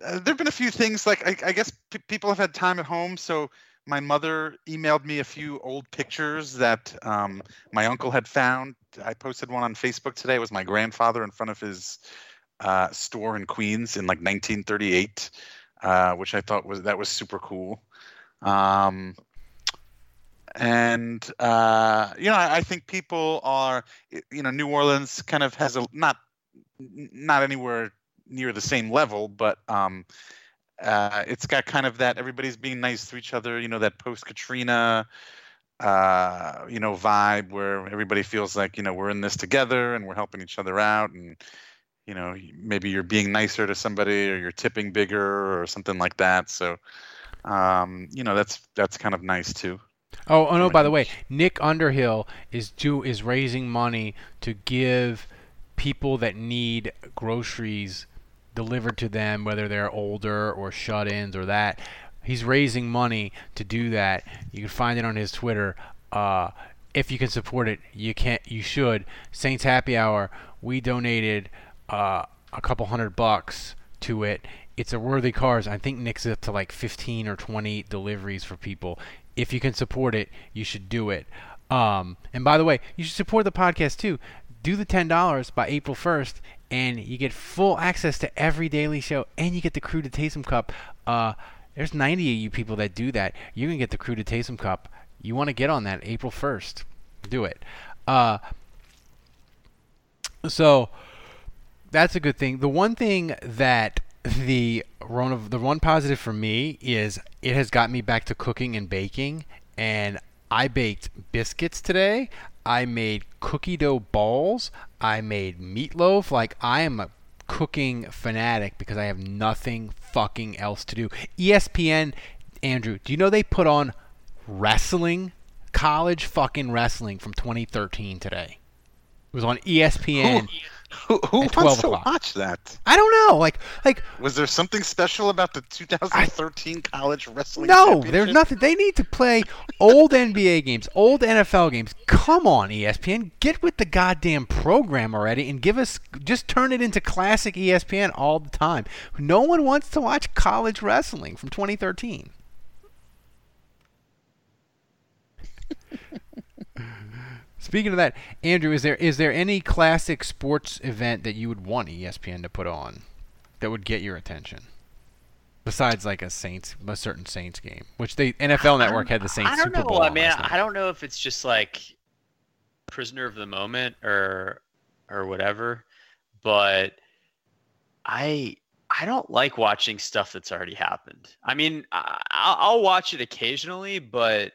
uh, there have been a few things like I, I guess p- people have had time at home, so my mother emailed me a few old pictures that um, my uncle had found. I posted one on Facebook today. It was my grandfather in front of his uh, store in Queens in like 1938, uh, which I thought was that was super cool. Um, and uh, you know, I, I think people are, you know, New Orleans kind of has a not not anywhere near the same level, but um, uh, it's got kind of that everybody's being nice to each other. You know, that post Katrina, uh, you know, vibe where everybody feels like you know we're in this together and we're helping each other out, and you know, maybe you're being nicer to somebody or you're tipping bigger or something like that. So, um, you know, that's that's kind of nice too. Oh, oh no! By the way, Nick Underhill is do is raising money to give people that need groceries delivered to them, whether they're older or shut-ins or that. He's raising money to do that. You can find it on his Twitter. Uh, if you can support it, you can't. You should. Saints Happy Hour. We donated uh, a couple hundred bucks to it. It's a worthy cause. I think Nick's up to like 15 or 20 deliveries for people. If you can support it, you should do it. Um, and by the way, you should support the podcast too. Do the $10 by April 1st, and you get full access to every daily show, and you get the Crew to Taysom Cup. Uh, there's 90 of you people that do that. You're gonna get the Crew to Taysom Cup. You want to get on that April 1st. Do it. Uh, so that's a good thing. The one thing that the the one positive for me is it has got me back to cooking and baking, and I baked biscuits today. I made cookie dough balls. I made meatloaf. Like I am a cooking fanatic because I have nothing fucking else to do. ESPN, Andrew, do you know they put on wrestling, college fucking wrestling from 2013 today? It was on ESPN. Who, who wants to o'clock. watch that? I don't know. Like, like was there something special about the 2013 I, college wrestling? No, there's nothing. They need to play old NBA games, old NFL games. Come on, ESPN, get with the goddamn program already and give us just turn it into classic ESPN all the time. No one wants to watch college wrestling from 2013. Speaking of that, Andrew, is there is there any classic sports event that you would want ESPN to put on that would get your attention? Besides like a Saints, a certain Saints game, which the NFL Network had the Saints I don't Super know. Bowl. I mean, I don't know if it's just like prisoner of the moment or or whatever, but I I don't like watching stuff that's already happened. I mean, I, will watch it occasionally, but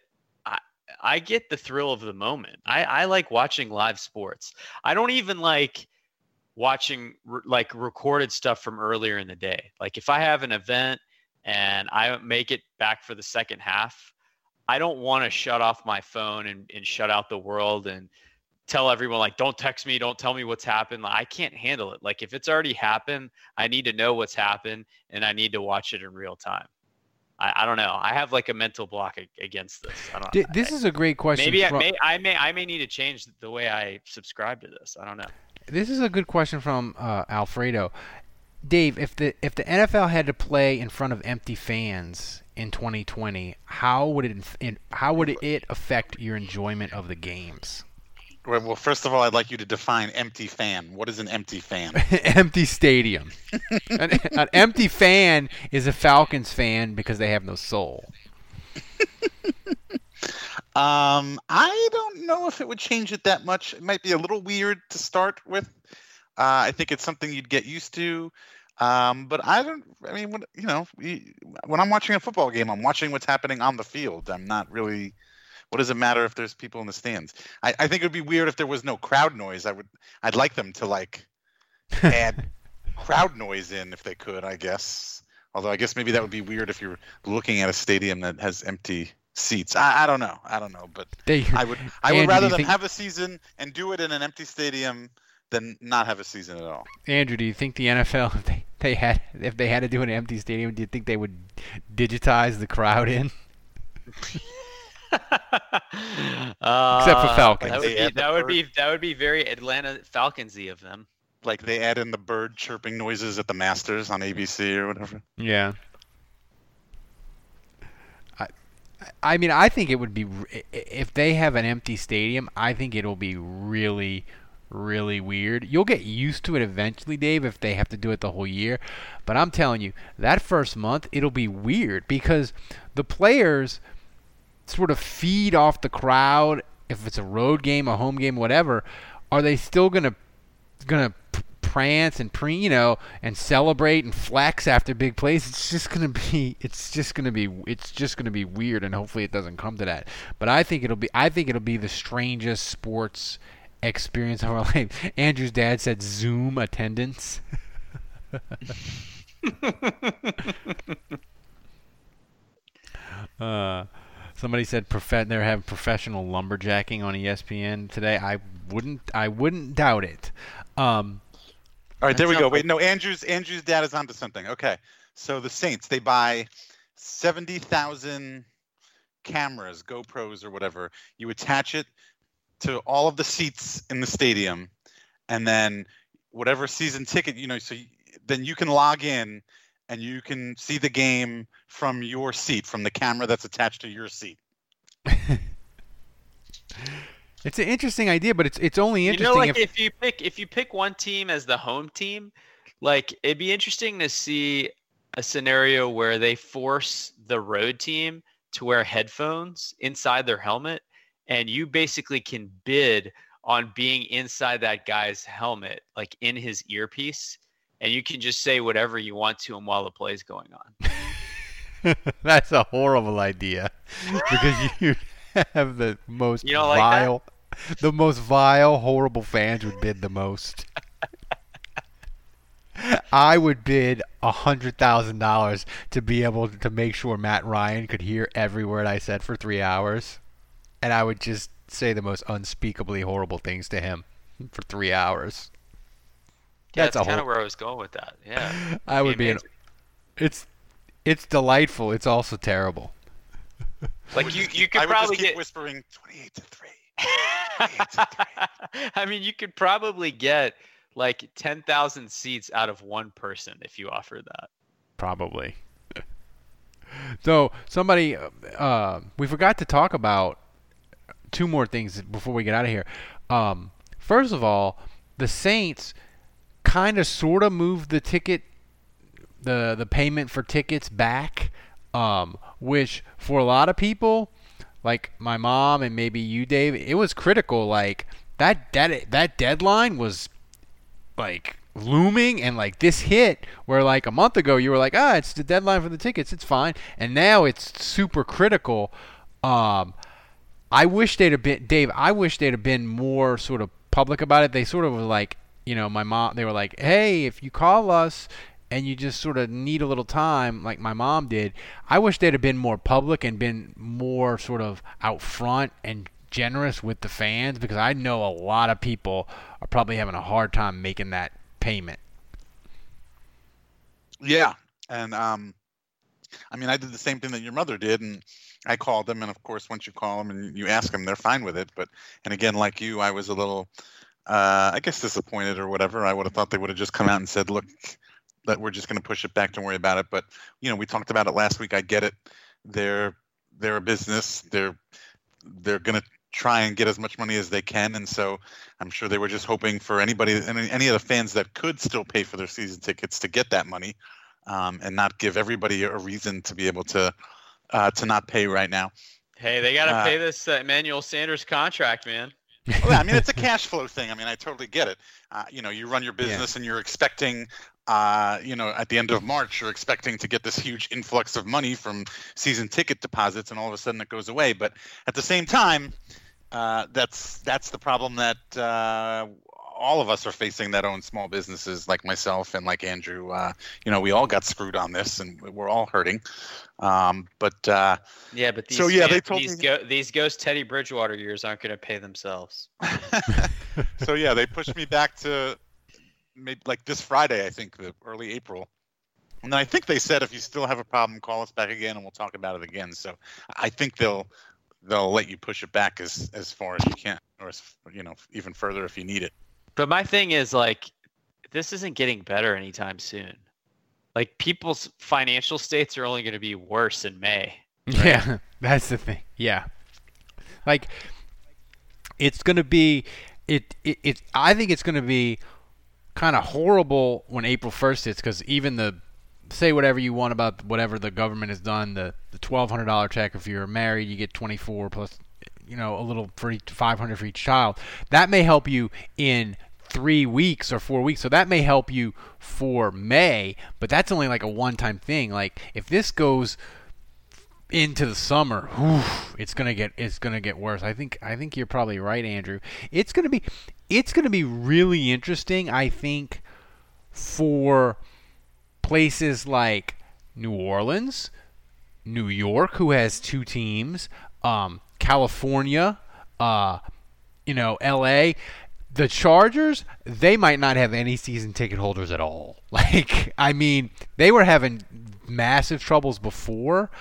I get the thrill of the moment. I, I like watching live sports. I don't even like watching re- like recorded stuff from earlier in the day. Like if I have an event and I make it back for the second half, I don't want to shut off my phone and, and shut out the world and tell everyone like don't text me don't tell me what's happened like, i can't handle it like if it's already happened i need to know what's happened and i need to watch it in real time i, I don't know. I have like a mental block against this. I don't, D- this I, is a great question maybe from, I may, I may i may need to change the way i subscribe to this. I don't know. This is a good question from uh, alfredo. Dave if the if the nfl had to play in front of empty fans in 2020 how would it how would it affect your enjoyment of the games well, first of all, I'd like you to define empty fan. What is an empty fan? *laughs* empty stadium. an, an, empty fan is a Falcons fan because they have no soul. *laughs* um, I don't know if it would change it that much. It might be a little weird to start with. Uh, I think it's something you'd get used to. Um, but I don't. I mean, when, you know, when I'm watching a football game, I'm watching what's happening on the field. I'm not really what does it matter if there's people in the stands? I, I think it would be weird if there was no crowd noise. I would I'd like them to like *laughs* add crowd noise in if they could, I guess. Although I guess maybe that would be weird if you're looking at a stadium that has empty seats. I, I don't know. I don't know, but they, I would I would rather them think... have a season and do it in an empty stadium than not have a season at all. Andrew, do you think the NFL *laughs* if they, they had if they had to do an empty stadium, do you think they would digitize the crowd in? *laughs* uh, Except for Falcons. That would, be, that would be that would be very Atlanta Falconsy of them. Like they add in the bird chirping noises at the Masters on ABC or whatever. Yeah. I, I mean, I think it would be if they have an empty stadium. I think it'll be really, really weird. You'll get used to it eventually, Dave, if they have to do it the whole year. But I'm telling you, that first month it'll be weird because the players sort of feed off the crowd if it's a road game, a home game, whatever, are they still gonna gonna prance and pre, you know, and celebrate and flex after big plays? It's just gonna be, it's just gonna be, it's just gonna be weird, and hopefully it doesn't come to that. But I think it'll be, I think it'll be the strangest sports experience of our *laughs* life. Andrew's dad said Zoom attendance. *laughs* *laughs* uh, Somebody said prof- they're having professional lumberjacking on ESPN today. I wouldn't I wouldn't doubt it. Um, All right, there we go. Wait, no, Andrew's Andrew's dad is onto something. Okay, so the Saints they buy seventy thousand cameras, GoPros or whatever. You attach it to all of the seats in the stadium, and then whatever season ticket you know. So you, then you can log in and you can see the game from your seat, from the camera that's attached to your seat. *laughs* it's an interesting idea, but it's it's only interesting. You know, like if... if you pick if you pick one team as the home team, like it'd be interesting to see a scenario where they force the road team to wear headphones inside their helmet, and you basically can bid on being inside that guy's helmet, like in his earpiece and you can just say whatever you want to him while the play's going on. *laughs* That's a horrible idea because *laughs* you have the most you know, vile, like the most vile, horrible fans would bid the most. I would bid a hundred thousand dollars to be able to make sure Matt Ryan could hear every word I said for three hours, and I would just say the most unspeakably horrible things to him for three hours. Yeah, that's, that's kind of where I was going with that. Yeah, *laughs* I would be. An, it's it's delightful. It's also terrible. Like you, you could I probably get whispering twenty-eight to three. *laughs* I mean, you could probably get like ten thousand seats out of one person if you offered that. Probably. so somebody, uh, we forgot to talk about two more things before we get out of here. Um, first of all, the Saints kind of sort of moved the ticket the the payment for tickets back um, which for a lot of people like my mom and maybe you Dave it was critical like that that that deadline was like looming and like this hit where like a month ago you were like ah it's the deadline for the tickets it's fine and now it's super critical um I wish they'd have been Dave. I wish they'd have been more sort of public about it. They sort of were like, you know, my mom. They were like, hey, if you call us and you just sort of need a little time, like my mom did. I wish they'd have been more public and been more sort of out front and generous with the fans because I know a lot of people are probably having a hard time making that payment. Yeah, and um, I mean, I did the same thing that your mother did, and I called them, and of course, once you call them and you ask them, they're fine with it. But and again, like you, I was a little, uh, I guess, disappointed or whatever. I would have thought they would have just come out and said, "Look, that we're just going to push it back. Don't worry about it." But you know, we talked about it last week. I get it. They're they're a business. They're they're going to try and get as much money as they can, and so I'm sure they were just hoping for anybody, any, any of the fans that could still pay for their season tickets to get that money, um, and not give everybody a reason to be able to uh, to not pay right now. Hey, they got to Uh, pay this uh, Emmanuel Sanders contract, man. Well, I mean, it's a *laughs* cash flow thing. I mean, I totally get it. Uh, you know, you run your business and you're expecting, uh, you know, at the end of March, you're expecting to get this huge influx of money from season ticket deposits, and all of a sudden it goes away. But at the same time, uh, that's that's the problem that uh, all of us are facing that own small businesses, like myself and like Andrew. Uh, you know, we all got screwed on this, and we're all hurting. Um, but uh, Yeah, but these so yeah, they told these me. go- these ghost Teddy Bridgewater years aren't going to pay themselves. *laughs* *laughs* so yeah, they pushed me back to maybe like this Friday, I think, the early April. And then I think they said if you still have a problem, call us back again and we'll talk about it again. So I think they'll they'll let you push it back as as far as you can, or as, you know even further if you need it. But my thing is like, this isn't getting better anytime soon. Like people's financial states are only going to be worse in May. *laughs* Yeah, that's the thing. Yeah, like it's gonna be it. It. it I think it's gonna be kind of horrible when April first hits because even the say whatever you want about whatever the government has done. The the twelve hundred dollar check if you're married, you get twenty four plus, you know, a little for each five hundred for each child. That may help you in three weeks or four weeks. So that may help you for May, but that's only like a one time thing. Like if this goes into the summer, whew, it's gonna get it's gonna get worse. I think I think you're probably right, Andrew. It's gonna be it's gonna be really interesting. I think for places like New Orleans, New York, who has two teams, um, California, uh, you know, L.A. The Chargers, they might not have any season ticket holders at all. *laughs* Like, I mean, they were having massive troubles before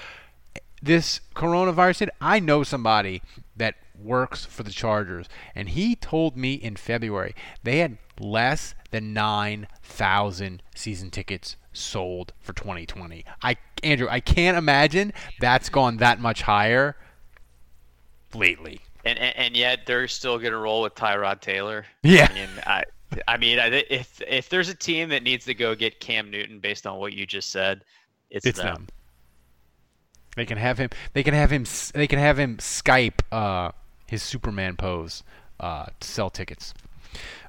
this coronavirus hit. I know somebody that works for the Chargers, and he told me in February they had less than 9,000 season tickets sold for 2020. I Andrew, I can't imagine that's gone that much higher lately. And, and and yet they're still going to roll with Tyrod Taylor. Yeah. I mean, I, I mean, if if there's a team that needs to go get Cam Newton based on what you just said, it's, It's them. them. They can have him. They can have him. They can have him Skype uh, his Superman pose uh, to sell tickets.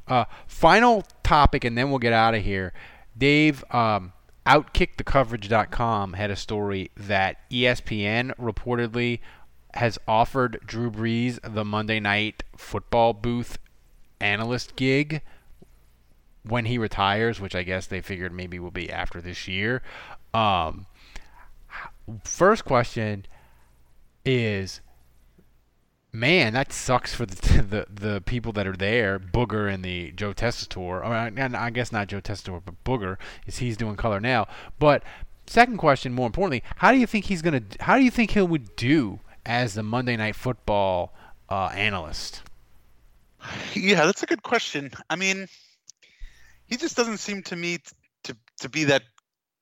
Uh, final topic, and then we'll get out of here. Dave, um, OutkickTheCoverage.com had a story that ESPN reportedly has offered Drew Brees the Monday Night Football booth analyst gig when he retires, which I guess they figured maybe will be after this year. Um, first question is man that sucks for the *laughs* the, the people that are there booger and the joe tessitore or I, I guess not joe tessitore but booger is he's doing color now but second question more importantly how do you think he's gonna how do you think he would do as the monday night football uh, analyst Yeah, that's a good question. I mean, he just doesn't seem to me t- to to be that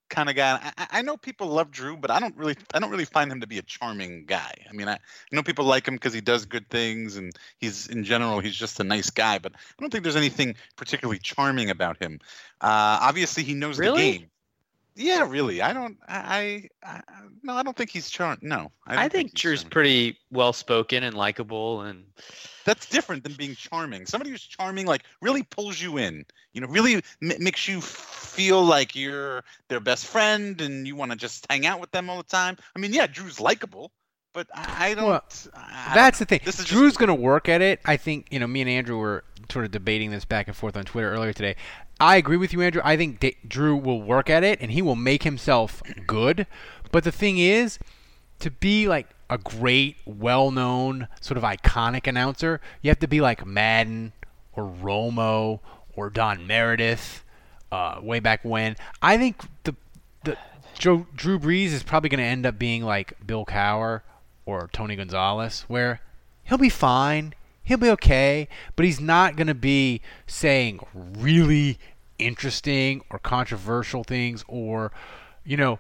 kind of guy. I, I- I know people love Drew, but I don't really I don't really find him to be a charming guy. I mean, I, I know people like him because he does good things and he's in general he's just a nice guy. But I don't think there's anything particularly charming about him. Uh, obviously, he knows Really? the game. Yeah, really. I don't. I, I, I no. I don't think he's charming. No, I, I, don't think Drew's charming. pretty well spoken and likable, and That's different than being charming. Somebody who's charming, like, really pulls you in. You know, really m- makes you feel like you're their best friend and you want to just hang out with them all the time. I mean, yeah, Drew's likable, but I don't. Well, I That's don't- the thing. This is Drew's going to work at it. I think you know. Me and Andrew were sort of debating this back and forth on Twitter earlier today. I agree with you, Andrew. I think D- Drew will work at it, and he will make himself *clears throat* good. But the thing is, to be like a great, well-known, sort of iconic announcer, you have to be like Madden or Romo or Don Meredith, uh, way back when. I think the the Joe, Drew Brees is probably going to end up being like Bill Cowher or Tony Gonzalez, where he'll be fine, he'll be okay, but he's not going to be saying really interesting or controversial things or, you know,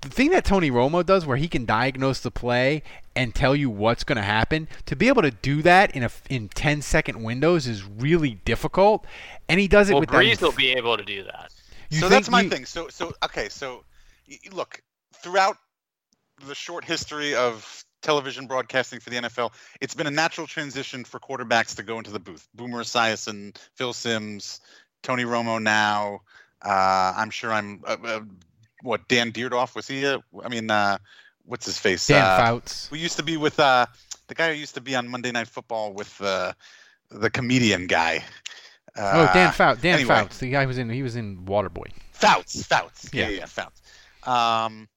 the thing that Tony Romo does where he can diagnose the play and tell you what's going to happen, to be able to do that in a in 10 second windows is really difficult and he does it Well, with Brees that will be able to do that. You so that's my you- thing. So so okay. So y- y- look, throughout the short history of television broadcasting for the NFL, it's been a natural transition for quarterbacks to go into the booth. Boomer Esiason, Phil Simms, Tony Romo. Now, uh, I'm sure I'm. Uh, uh, what Dan Dierdorf was he? A, I mean, uh, what's his face? Dan uh, Fouts. We used to be with uh, the guy who used to be on Monday Night Football with the comedian guy. Oh, Dan Fouts. Dan anyway. Fouts. The guy who was in he was in Waterboy. Fouts, Fouts. Yeah, Yeah. yeah, yeah Fouts. Um,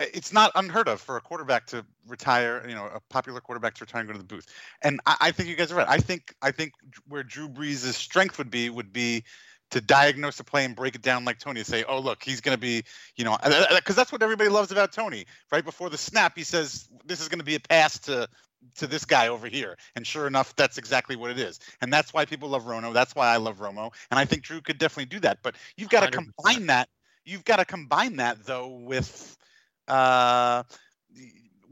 it's not unheard of for a quarterback to retire. You know, a popular quarterback to retire and go to the booth. And I, I think you guys are right. I think I think where Drew Brees' strength would be would be to diagnose a play and break it down like Tony and say, "Oh, look, he's going to be, you know, because uh, uh, that's what everybody loves about Tony. Right before the snap, he says, "This is going to be a pass to." to this guy over here and sure enough that's exactly what it is and that's why people love romo that's why i love romo and i think drew could definitely do that but you've got to 100%. combine that you've got to combine that though with uh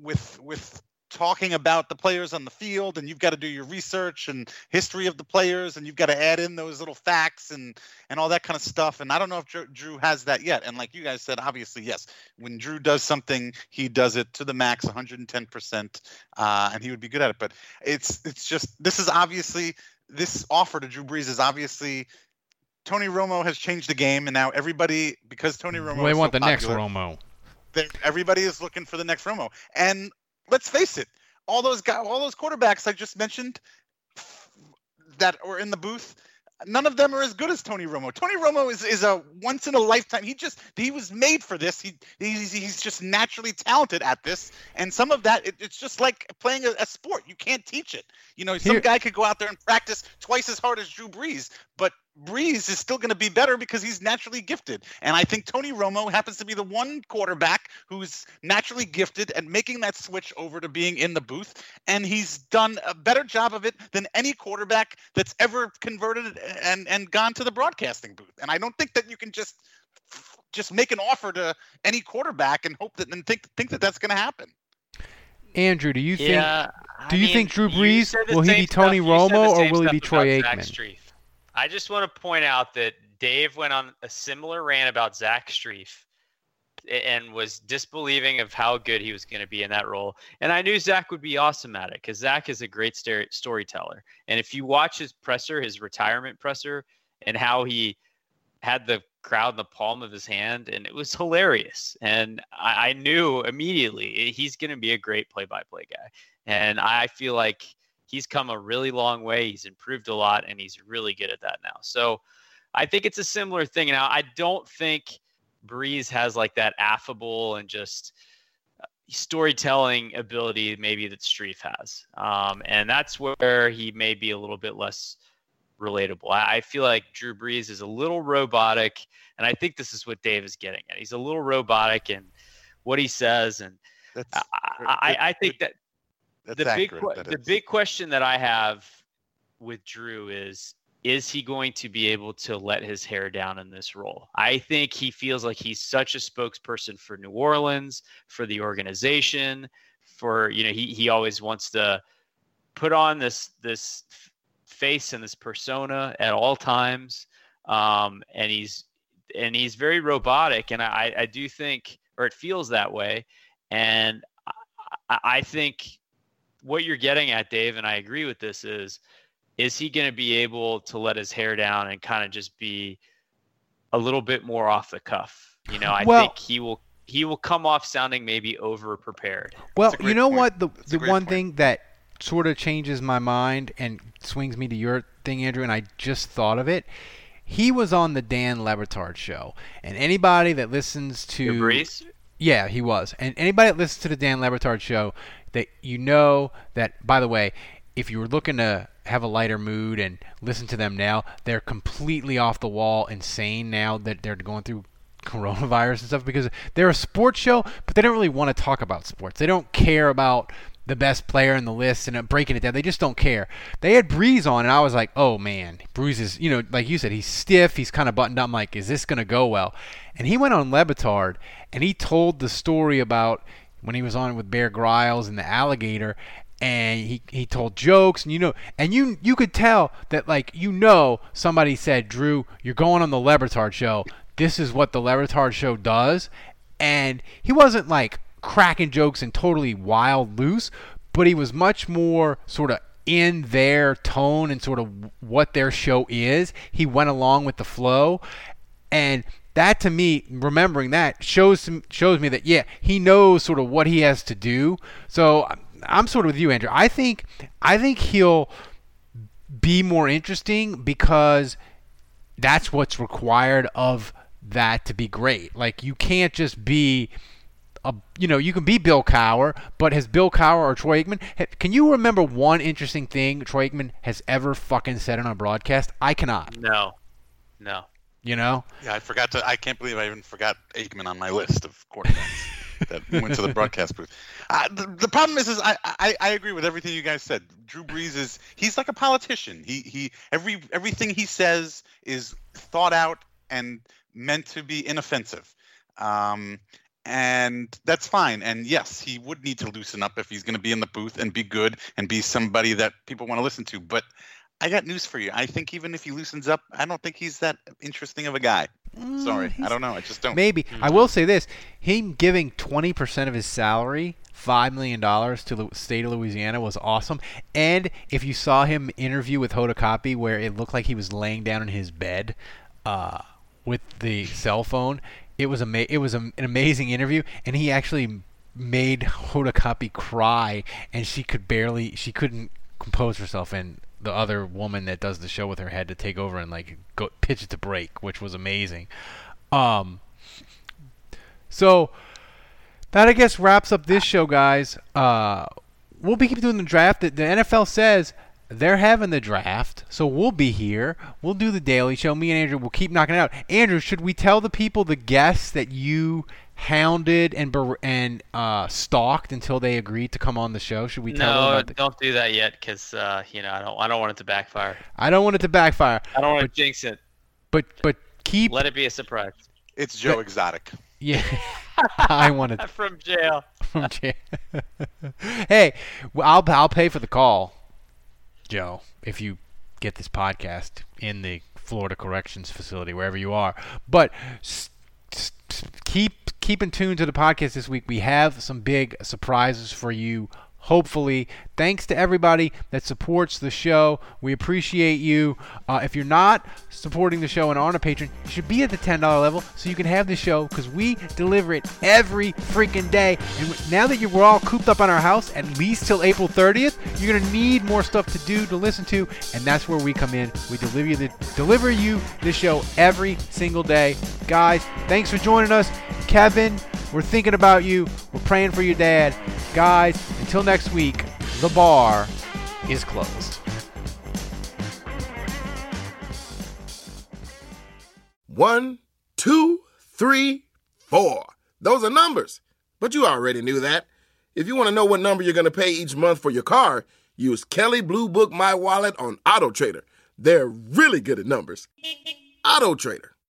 with with talking about the players on the field and you've got to do your research and history of the players and you've got to add in those little facts and and all that kind of stuff. And i don't know if drew, drew has that yet. And like you guys said obviously yes when drew does something he does it to the max 110% uh, and he would be good at it. But it's it's just this is obviously this offer to drew brees is obviously Tony Romo has changed the game, and now everybody, because Tony Romo, Well, they want so the next Romo. Everybody is looking for the next Romo. And let's face it, all those guys, all those quarterbacks I just mentioned that were in the booth, none of them are as good as Tony Romo. Tony Romo is, is a once in a lifetime. He just he was made for this. He he's, he's just naturally talented at this. And some of that, it, it's just like playing a, a sport. You can't teach it. You know, some Here- guy could go out there and practice twice as hard as Drew Brees, but Brees is still going to be better because he's naturally gifted. And I think Tony Romo happens to be the one quarterback who's naturally gifted at making that switch over to being in the booth. And he's done a better job of it than any quarterback that's ever converted and, and gone to the broadcasting booth. And I don't think that you can just just make an offer to any quarterback and hope that and think think that that's going to happen. Andrew, do you think Yeah, do I you mean, think Drew Brees will he be Tony stuff- you said the Romo or will he be Troy Aikman? Strief. I just want to point out that Dave went on a similar rant about Zach Strief and was disbelieving of how good he was going to be in that role. And I knew Zach would be awesome at it because Zach is a great stor- storyteller. And if you watch his presser, his retirement presser, and how he had the crowd in the palm of his hand, and it was hilarious. And I, I knew immediately eh, he's going to be a great play-by-play guy. And I feel like he's come a really long way. He's improved a lot, and he's really good at that now. So I think it's a similar thing. Now I don't think Brees has like that affable and just uh, storytelling ability maybe that Strief has, um, and that's where he may be a little bit less relatable. I, I feel like Drew Brees is a little robotic, and I think this is what Dave is getting at. He's a little robotic in what he says, and That's I, I, I think that that's the big accurate, that the is. big question that I have with Drew is is he going to be able to let his hair down in this role? I think he feels like he's such a spokesperson for New Orleans, for the organization, for you know he he always wants to put on this this face and this persona at all times, um, and he's and he's very robotic, and I I do think or it feels that way, and I I think what you're getting at, Dave, and I agree with this is is he going to be able to let his hair down and kind of just be a little bit more off the cuff? You know, I Well- think he will he will come off sounding maybe over prepared. Well, you know point. what? The the one point. thing that sort of changes my mind and swings me to your thing, Andrew, and I just thought of it. He was on the Dan Le show, and anybody that listens to yeah, he was, and anybody that listens to the Dan Le Batard show, that you know that. By the way, if you were looking to have a lighter mood and listen to them now, they're completely off the wall, insane now that they're going through *laughs* coronavirus and stuff because they're a sports show, but they don't really want to talk about sports. They don't care about the best player in the list and uh, breaking it down. They just don't care. They had Brees on, and I was like, oh man, Brees is, you know, like you said, he's stiff. He's kind of buttoned up. I'm like, is this going to go well? And he went on Le Batard, and he told the story about when he was on with Bear Grylls and the alligator, and he, he told jokes and you know and you you could tell that like you know somebody said Drew you're going on the Le show. This is what the Le show does. And he wasn't like cracking jokes and totally wild loose but he was much more sort of in their tone and sort of what their show is. He went along with the flow and that to me remembering that shows shows me that yeah he knows sort of what he has to do so I'm sort of with you, Andrew. I think I think he'll be more interesting because that's what's required of that to be great. Like you can't just be a, you know, you can be Bill Cowher, but has Bill Cowher or Troy Aikman? Can you remember one interesting thing Troy Aikman has ever fucking said on a broadcast? I cannot. No, no. You know? Yeah, I forgot to. I can't believe I even forgot Aikman on my list of quarterbacks *laughs* that went to the broadcast booth. Uh, the, the, problem is, is I, I, I agree with everything you guys said. Drew Brees is he's like a politician. He he every everything he says is thought out and meant to be inoffensive. Um, and that's fine. And yes, he would need to loosen up if he's going to be in the booth and be good and be somebody that people want to listen to. But I got news for you. I think even if he loosens up, I don't think he's that interesting of a guy. Mm, Sorry, I don't know. I just don't. Maybe I will say this: him giving twenty percent of his salary, five million dollars to the state of Louisiana, was awesome. And if you saw him interview with Hoda Kotb, where it looked like he was laying down in his bed uh, with the cell phone, it was ama- It was a, an amazing interview, and he actually made Hoda Kotb cry, and she could barely, she couldn't compose herself and the other woman that does the show with her had to take over and like go pitch it to break, which was amazing. Um, so that I guess wraps up this show, guys. Uh, we'll be keep doing the draft. The, the NFL says they're having the draft, so we'll be here. We'll do the daily show. Me and Andrew will keep knocking it out. Andrew, should we tell the people the guests that you hounded and and uh, stalked until they agreed to come on the show? Should we tell no, them? No, the... don't do that yet, because uh, you know I don't. I don't want it to backfire. I don't want it to backfire. I don't want but, to jinx it. But but keep. Let it be a surprise. It's Joe but, Exotic. *laughs* Yeah, *laughs* I want it *laughs* from jail. From jail. hey, I'll I'll pay for the call, Joe, if you get this podcast in the Florida Corrections Facility, wherever you are. But keep keep in tune to the podcast this week. We have some big surprises for you hopefully. Thanks to everybody that supports the show. We appreciate you. Uh, if you're not supporting the show and aren't a patron, you should be at the $10 level so you can have the show because we deliver it every freaking day. And now that you are all cooped up on our house, at least till April 30th, you're going to need more stuff to do, to listen to, and that's where we come in. We deliver you the, deliver you the show every single day. Guys, thanks for joining us. Kevin, we're thinking about you. We're praying for your dad. Guys, until next week, the bar is closed. One, two, three, four. Those are numbers. But you already knew that. If you want to know what number you're going to pay each month for your car, use Kelley Blue Book My Wallet on Auto Trader. They're really good at numbers. Auto Trader.